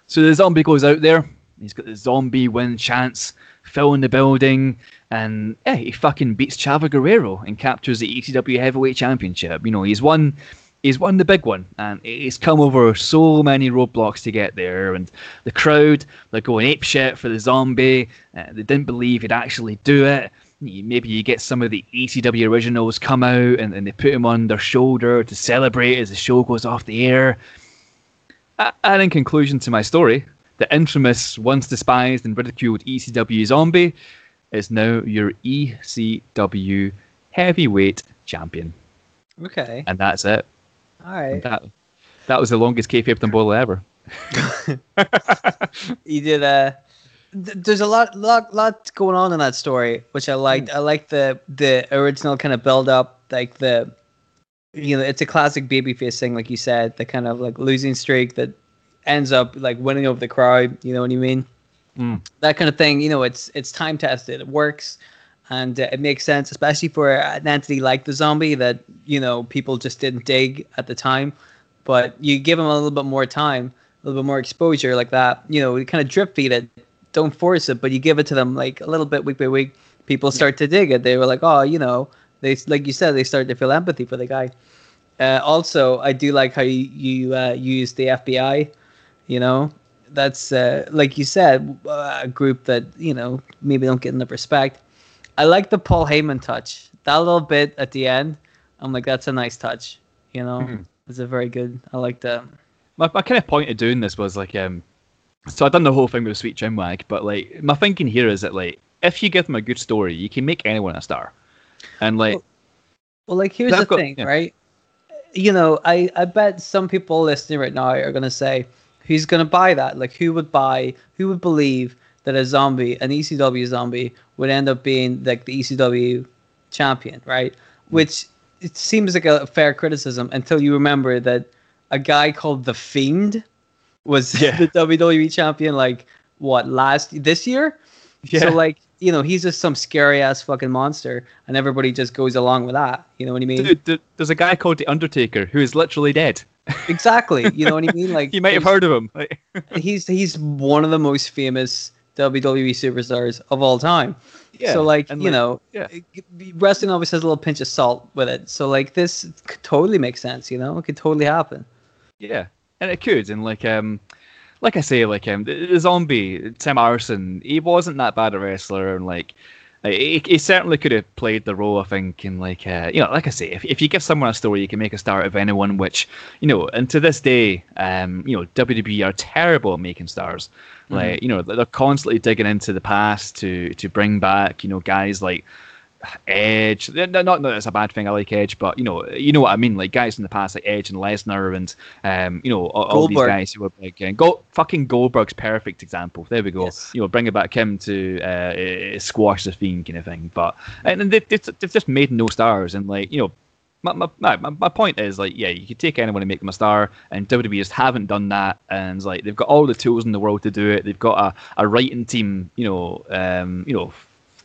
So the zombie goes out there. He's got the zombie win chance, filling the building, and yeah, he fucking beats Chavo Guerrero and captures the ECW Heavyweight Championship. You know, he's won. He's won the big one, and he's come over so many roadblocks to get there. And the crowd, they're going ape shit for the zombie. Uh, they didn't believe he'd actually do it. Maybe you get some of the ECW originals come out and, and they put him on their shoulder to celebrate as the show goes off the air. And in conclusion to my story, the infamous, once despised and ridiculed ECW zombie is now your ECW heavyweight champion. Okay. And that's it. All right. That, that was the longest kayfabe Tombola ever. you did a. th- There's a lot, lot, lot going on in that story, which I liked. I like the the original kind of build up, like the, you know, it's a classic babyface thing, like you said, the kind of like losing streak that ends up like winning over the crowd. You know what I mean? Mm. That kind of thing. You know, it's it's time tested. It works, and uh, it makes sense, especially for an entity like the zombie that you know people just didn't dig at the time. But you give them a little bit more time, a little bit more exposure, like that. You know, you kind of drip feed it. Don't force it, but you give it to them like a little bit week by week. People start to dig it. They were like, oh, you know, they like you said, they start to feel empathy for the guy. Uh, also, I do like how you, you uh, use the FBI. You know, that's uh, like you said, uh, a group that you know maybe don't get enough respect. I like the Paul Heyman touch. That little bit at the end, I'm like, that's a nice touch. You know, Mhm. it's a very good. I like that. my, my kind of point of doing this was like um so I've done the whole thing with Sweet Chinwag, but like my thinking here is that like if you give them a good story, you can make anyone a star. And like Well, like here's the got- thing, yeah. right? You know, I I bet some people listening right now are gonna say, who's gonna buy that? Like, who would buy? Who would believe that a zombie, an ECW zombie, would end up being like the ECW champion, right? Mm. Which it seems like a fair criticism until you remember that a guy called the Fiend was Yeah. the WWE champion. Like what last this year? Yeah. So like you know he's just some scary ass fucking monster, and everybody just goes along with that. You know what I mean? dude, th- there's a guy called the Undertaker who is literally dead. Exactly. You know what I mean? Like You might have heard of him. He's he's one of the most famous WWE superstars of all time. Yeah, so like you know, yeah. wrestling always has a little pinch of salt with it. So like this could totally makes sense. You know, it could totally happen. Yeah, and it could, and like um, like I say, like um, the, zombie Tim Arcand, he wasn't that bad a wrestler, and like. like, He, he certainly could have played the role, I think, and like uh, you know, like I say, if, if you give someone a story, you can make a star out of anyone. Which you know, and to this day, um, you know, WWE are terrible at making stars. Like you know, they're constantly digging into the past to to bring back you know guys like Edge. Not not that it's a bad thing. I like Edge, but you know, you know what I mean. Like guys in the past, like Edge and Lesnar, and um, you know, all, all these guys who were big. And Go, fucking Goldberg's perfect example. There we go. Yes. You know, bring it back him to uh, squash the fiend kind of thing. But and they've, they've, they've just made no stars, and like you know. My, my, my, my point is like yeah you could take anyone and make them a star and WWE just haven't done that and like they've got all the tools in the world to do it they've got a, a writing team you know um, you know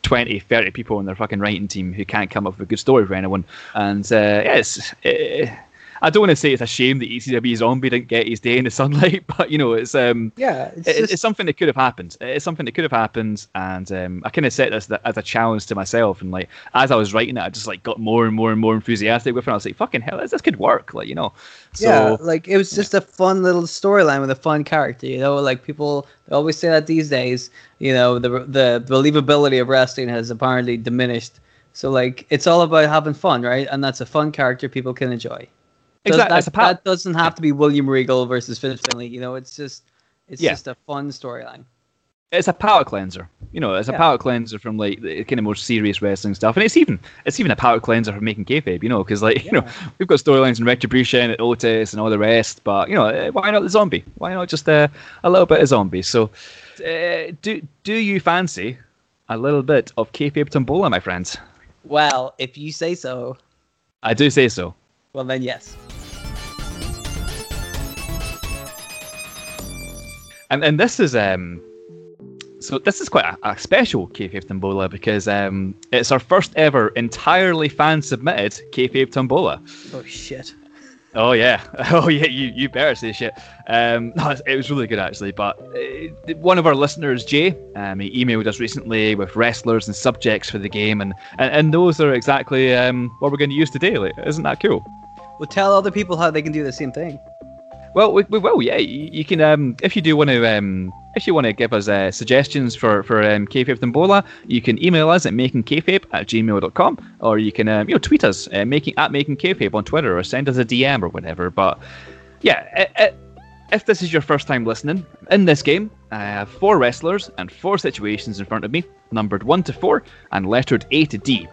20, 30 people on their fucking writing team who can't come up with a good story for anyone. And uh, yeah, it's, eh, I don't want to say it's a shame that ECW Zombie didn't get his day in the sunlight, but you know, it's um, Yeah, it's it- just it's something that could have happened. It's something that could have happened, and um, I kind of set this as a challenge to myself. And like as I was writing it, I just like got more and more and more enthusiastic with it. And I was like, "Fucking hell, this, this could work!" Like you know, so yeah, like it was just a fun little storyline with a fun character. You know, like people they always say that these days. You know, the the believability of wrestling has apparently diminished. So like it's all about having fun, right? And that's a fun character people can enjoy. Does- exactly. That, It's a pa- that doesn't have to be William Regal versus Fitz Finlay. You know, it's just it's Yeah. just a fun storyline. it's a power cleanser. You know, it's a Yeah. palate cleanser from like the kind of more serious wrestling stuff, and it's even it's even a power cleanser for making kayfabe. You know, because like you know we've got storylines in Retribution, at Otis, and all the rest. But you know, eh, why not the zombie? Why not just uh, a little bit of zombie? So, uh, do do you fancy a little bit of kayfabe tombola, my friends? Well, if you say so, I do say so. well then yes. And and this is um so this is quite a, a special kayfabe tombola because um it's our first ever entirely fan submitted kayfabe tombola. Oh shit. Oh yeah, oh yeah, you you better say shit. Um, no, it was really good actually. But uh, one of our listeners, Jay, um, he emailed us recently with wrestlers and subjects for the game, and and, and those are exactly um, what we're going to use today. Like, isn't that cool? Well, tell other people how they can do the same thing. Well, we, we will. Yeah, you, you can. Um, if you do want to, um, if you want to give us uh, suggestions for for um, kayfabe tombola, you can email us at makingkayfabe at gmail.com, or you can um, you know tweet us uh, making at making on Twitter, or send us a DM or whatever. But yeah, i i if this is your first time listening, in this game, I have four wrestlers and four situations in front of me, numbered one to four and lettered A to D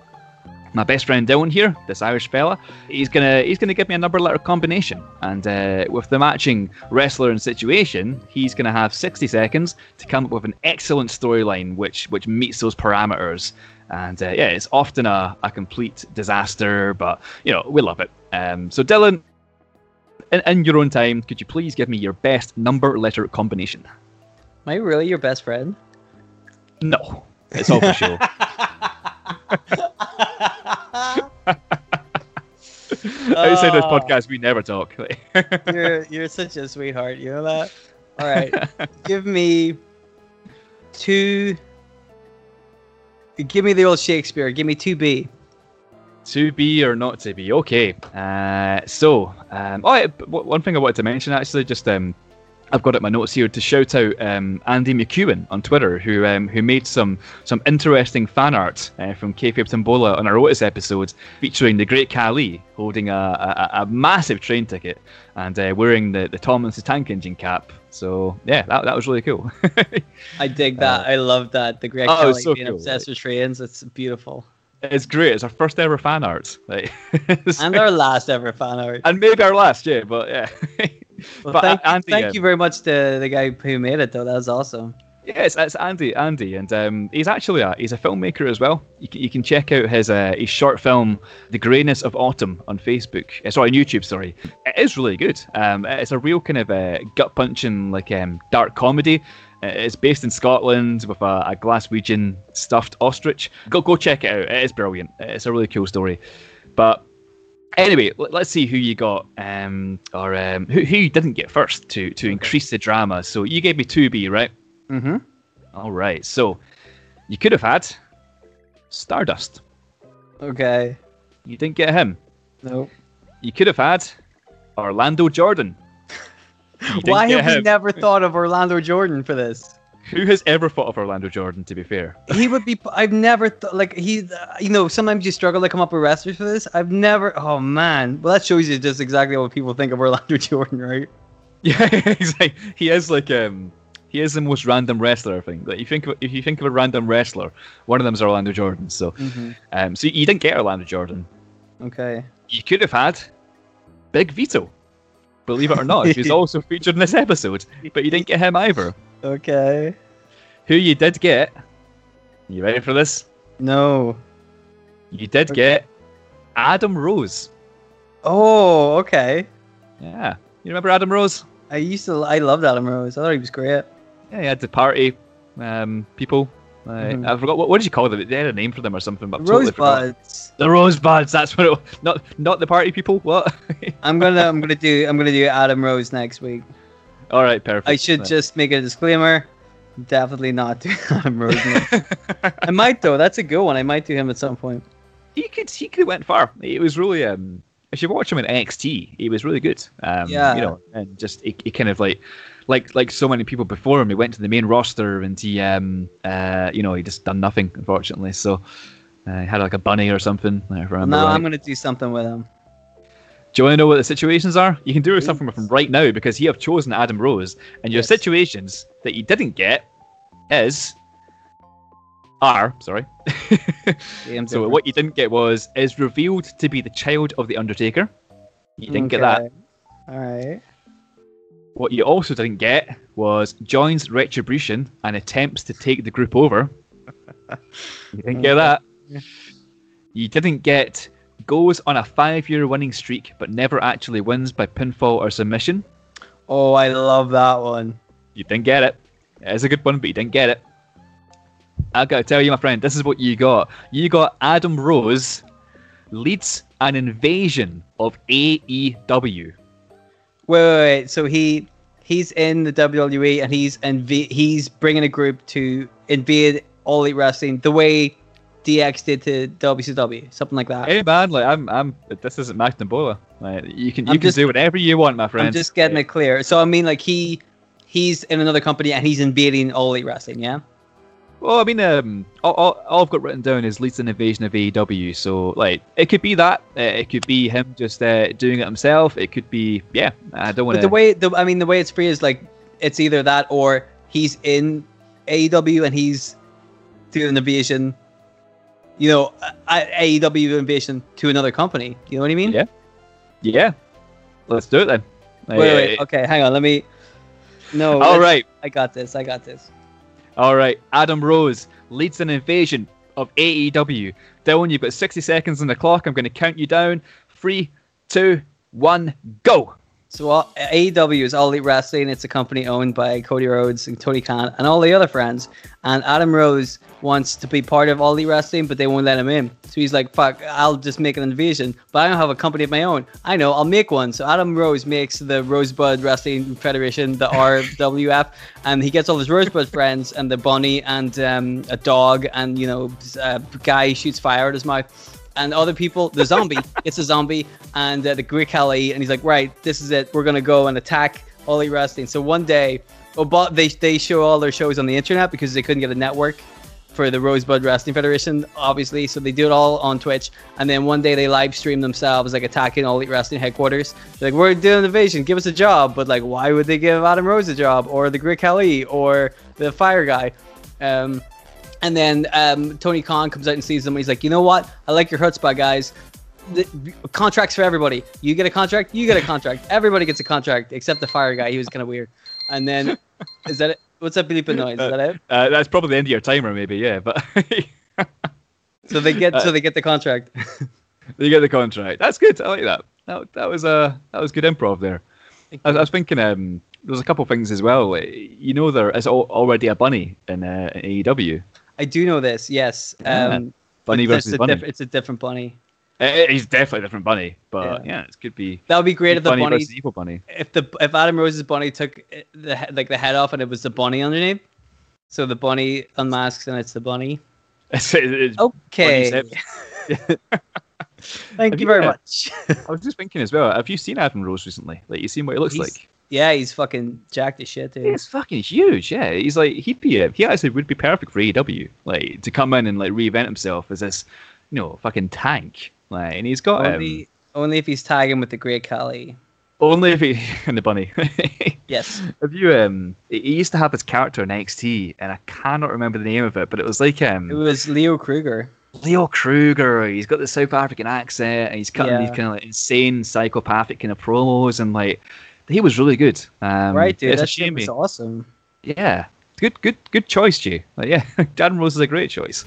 my best friend Dylan here, this Irish fella, he's gonna he's gonna give me a number letter combination, and uh, with the matching wrestler and situation, he's gonna have 60 seconds to come up with an excellent storyline which which meets those parameters. And uh, yeah, it's often a, a complete disaster, but you know we love it. Um, so Dylan, in, in your own time, could you please give me your best number letter combination? Am I really your best friend? No, it's all for show. Outside this Oh. podcast, we never talk. you're you're such a sweetheart. You know that. All right, give me two. Give me the old Shakespeare. Give me two B. to be or not to be. Okay. Uh, so, um, oh, one thing I wanted to mention actually, just um, I've got it in my notes here to shout out um, Andy McEwen on Twitter, who um, who made some some interesting fan art uh, from Kayfabe Tombola on our Otis episode, featuring the Great Khali holding a, a, a massive train ticket and uh, wearing the the Thomas the Tank Engine cap. So yeah, that, that was really cool. I dig that. I love that. The Great Uh, oh, it's so being cool, obsessed with trains. It's beautiful. it's great. It's our first ever fan art, like, And our last ever fan art. and maybe our last, yeah. But yeah. Well, but thank, Andy, thank um, you very much to the guy who made it, though. That was awesome. Yes, it's Andy. Andy, and um, he's actually a he's a filmmaker as well. You can, you can check out his uh, his short film, "The Greyness of Autumn," on Facebook. Uh, sorry, on YouTube. Sorry, it is really good. Um, it's a real kind of uh, gut punching like um, dark comedy. Uh, It's based in Scotland with a, a Glaswegian stuffed ostrich. Go go check it out. It is brilliant. It's a really cool story. But anyway, let- let's see who you got, um, or um, who who you didn't get first to to increase the drama. So you gave me two B, right? Mm-hmm. All right. So you could have had Stardust. Okay. You didn't get him. Nope. You could have had Orlando Jordan. Why have we never thought of Orlando Jordan for this? Who has ever thought of Orlando Jordan? To be fair, He would be. I've never thought like he. You know, sometimes you struggle to come up with wrestlers for this. I've never. Oh man. Well, that shows you just exactly what people think of Orlando Jordan, right? yeah, exactly. He is like um, he is the most random wrestler. I think. Like you think of, if you think of a random wrestler, one of them is Orlando Jordan. So, um, so you didn't get Orlando Jordan. Okay. You could have had Big Vito. Believe it or not, he's also featured in this episode, but you didn't get him either. Okay. Who you did get? You ready for this? No. You did get Adam Rose. Oh, okay. Yeah, you remember Adam Rose? I used to. I loved Adam Rose. I thought he was great. Yeah, he had the party um, people. Uh, Mhm. I forgot what, what did you call them? They had a name for them or something. But I've totally. Rosebuds. The Rosebuds. That's what. It, was. not not the party people. What? I'm gonna. I'm gonna do. I'm gonna do Adam Rose next week. All right, perfect. I should Right. just make a disclaimer. Definitely not do Adam Rose. next. I might though. That's a good one. I might do him at some point. he could he could have went far. It was really um. If you watch him in NXT, he was really good. Um, Yeah. You know, and just he, he kind of like, like like so many people before him, he went to the main roster and he um uh you know he just done nothing unfortunately. So uh, he had like a bunny or something. if I remember Now right. I'm gonna do something with him. Do you want to know what the situations are? You can do something with him right now because you have chosen Adam Rose, and your Yes. situations that you didn't get is are sorry. So what you didn't get was is revealed to be the child of the Undertaker. You didn't get that. All right. What you also didn't get was joins Retribution and attempts to take the group over. You didn't get that. You didn't get goes on a five-year winning streak but never actually wins by pinfall or submission. Oh, I love that one. You didn't get it. It's a good one, but you didn't get it. I gotta tell you, my friend, this is what you got. You got Adam Rose leads an invasion of AEW. Wait, wait, wait. So he he's in the WWE and he's inv- he's bringing a group to invade All Elite Wrestling the way DX did to WCW, something like that. Hey man, like I'm, I'm. This isn't Magnum Bola. Like you can, you I'm can just- do whatever you want, my friend. I'm just getting it clear. So I mean, like he he's in another company and he's invading All Elite Wrestling. Yeah. Well, I mean, um, all, all, all I've got written down is leads an invasion of AEW. So, like, it could be that. Uh, it could be him just uh, doing it himself. It could be, yeah. I don't want to. the way the I mean the way it's free is like it's either that or he's in AEW and he's doing an invasion. You know, AEW invasion to another company. You know what I mean? Yeah. Yeah. Let's do it then. Wait, wait. wait. Okay, hang on. Let me. No. All right. I got this. I got this. All right. Adam Rose leads an invasion of AEW. Dylan, you've got 60 seconds on the clock. I'm going to count you down. Three, two, one, go. So all, AEW is All Elite Wrestling. It's a company owned by Cody Rhodes and Tony Khan and all the other friends. And Adam Rose wants to be part of All Elite Wrestling, but they won't let him in. So he's like, "Fuck, I'll just make an invasion." But I don't have a company of my own. I know, I'll make one. So Adam Rose makes the Rosebud Wrestling Federation, the RWF, and he gets all his Rosebud friends and the bunny and um, a dog and you know a guy shoots fire at his mouth and other people, the zombie, it's a zombie, and uh, the Great Khali, and he's like, right, this is it. We're gonna go and attack All Elite Wrestling. So one day, well, but they they show all their shows on the internet because they couldn't get a network for the Rosebud Wrestling Federation, obviously. So they do it all on Twitch, and then one day they live stream themselves like attacking All Elite Wrestling headquarters. They're like, we're doing invasion, give us a job, but like, why would they give Adam Rose a job or the Great Khali or the Fire Guy? Um, and then um, Tony Khan comes out and sees them, and he's like, "You know what? I like your chutzpah, guys. The, contracts for everybody. You get a contract. You get a contract. Everybody gets a contract except the fire guy. He was kind of weird. And then, is that it? What's that bleeping noise? Is that it? Uh, that's probably the end of your timer, maybe, yeah. But So they get so they get the contract. you get the contract. That's good. I like that. That, that was uh, that was good improv there. I, was- I was thinking um, there's a couple things as well. You know, there is already a bunny in, uh, in AEW. I do know this. Yes. Yeah. Um, Bunny it's versus a bunny. diff- it's a different bunny. Uh, he's definitely a different bunny, but Yeah. yeah, it could be That would be great if the bunny bunny, versus evil bunny. if the if Adam Rose's bunny took the he- like the head off and it was the bunny underneath. So the bunny unmasks and it's the bunny. It's, it's, Okay. Thank Have you very much. I was just thinking as well. Have you seen Adam Rose recently? Like, you seen what he looks He's- like? Yeah, he's fucking jacked as shit, dude. He's fucking huge. Yeah, he's like he'd be a, he actually would be perfect for AEW. Like to come in and like reinvent himself as this, you know, fucking tank. Like, and he's got Only, um, only if he's tagging with the Great Khali. only if he and the bunny. Yes. Have you um? He used to have this character in NXT, and I cannot remember the name of it, but it was like um. It was Leo Kruger. Leo Kruger. He's got the South African accent, and he's cutting these kind of like insane psychopathic kind of promos, and like he was really good. Um, right, dude. It's a That shit shame. was awesome. Yeah, good, good, good choice, Jay. Like, yeah, Adam Rose is a great choice.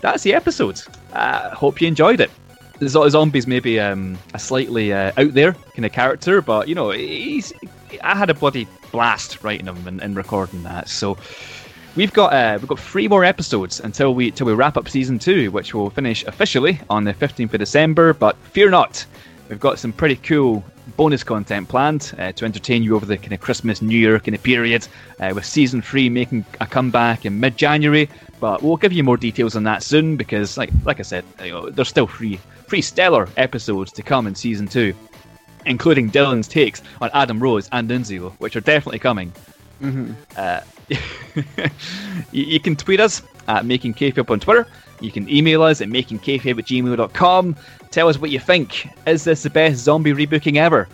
That's the episode. I hope you enjoyed it. The zombies maybe um, a slightly uh, out there kind of character, but you know, he's. I had a bloody blast writing them and, and recording that. So we've got uh, we've got three more episodes until we till we wrap up season two, which will finish officially on the fifteenth of December. But fear not, we've got some pretty cool bonus content planned uh, to entertain you over the kind of Christmas, New Year kind of period, uh, with season three making a comeback in mid-January. But we'll give you more details on that soon because, like like I said, you know, there's still three three stellar episodes to come in season two, including Dylan's takes on Adam Rose and Nunzio, which are definitely coming. Uh, you, you can tweet us at Making Kayfabe on Twitter. You can email us at makingkayfabe at gmail.com. Tell us what you think. Is this the best zombie rebooking ever?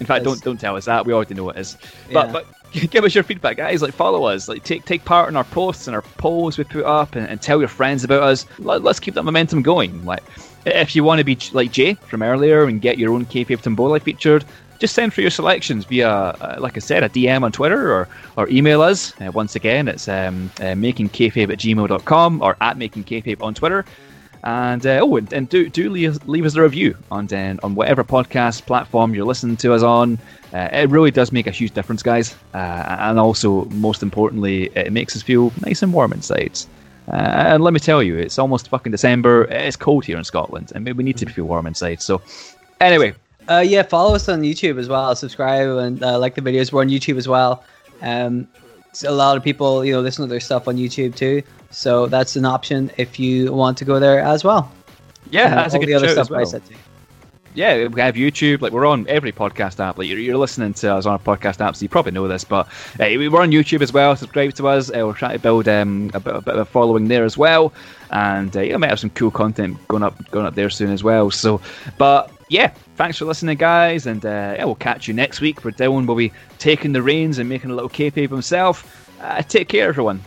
In fact, don't don't tell us that. We already know what it is. But Yeah. but give us your feedback, guys. Like follow us. Like take take part in our posts and our polls we put up, and, and tell your friends about us. Let, us keep that momentum going. Like if you want to be like Jay from earlier and get your own kayfabe Tombola featured. Just send through your selections via, uh, like I said, a DM on Twitter or, or email us. Uh, once again, it's um, uh, makingkayfabe at gmail.com or at makingkayfabe on Twitter. And uh, oh, and, and do do leave, leave us a review on uh, on whatever podcast platform you're listening to us on. Uh, it really does make a huge difference, guys. And also, most importantly, it makes us feel nice and warm inside. Uh, and let me tell you, it's almost fucking December. It's cold here in Scotland, and we need to feel warm inside. So, anyway, Uh, yeah, follow us on YouTube as well. Subscribe and uh, like the videos. We're on YouTube as well. Um, a lot of people, you know, listen to their stuff on YouTube too. So that's an option if you want to go there as well. yeah, Uh, that's a good the other stuff well. I said too. yeah, we have YouTube. Like we're on every podcast app. Like you're, you're listening to us on our podcast app, so you probably know this. But uh, we're on YouTube as well. Subscribe to us. Uh, we're trying to build um, a, bit, a bit of a following there as well, and uh, yeah, might have some cool content going up going up there soon as well. So, but yeah, thanks for listening, guys, and uh, yeah, we'll catch you next week. Where Dylan will be taking the reins and making a little kayfabe himself. Uh, take care, everyone.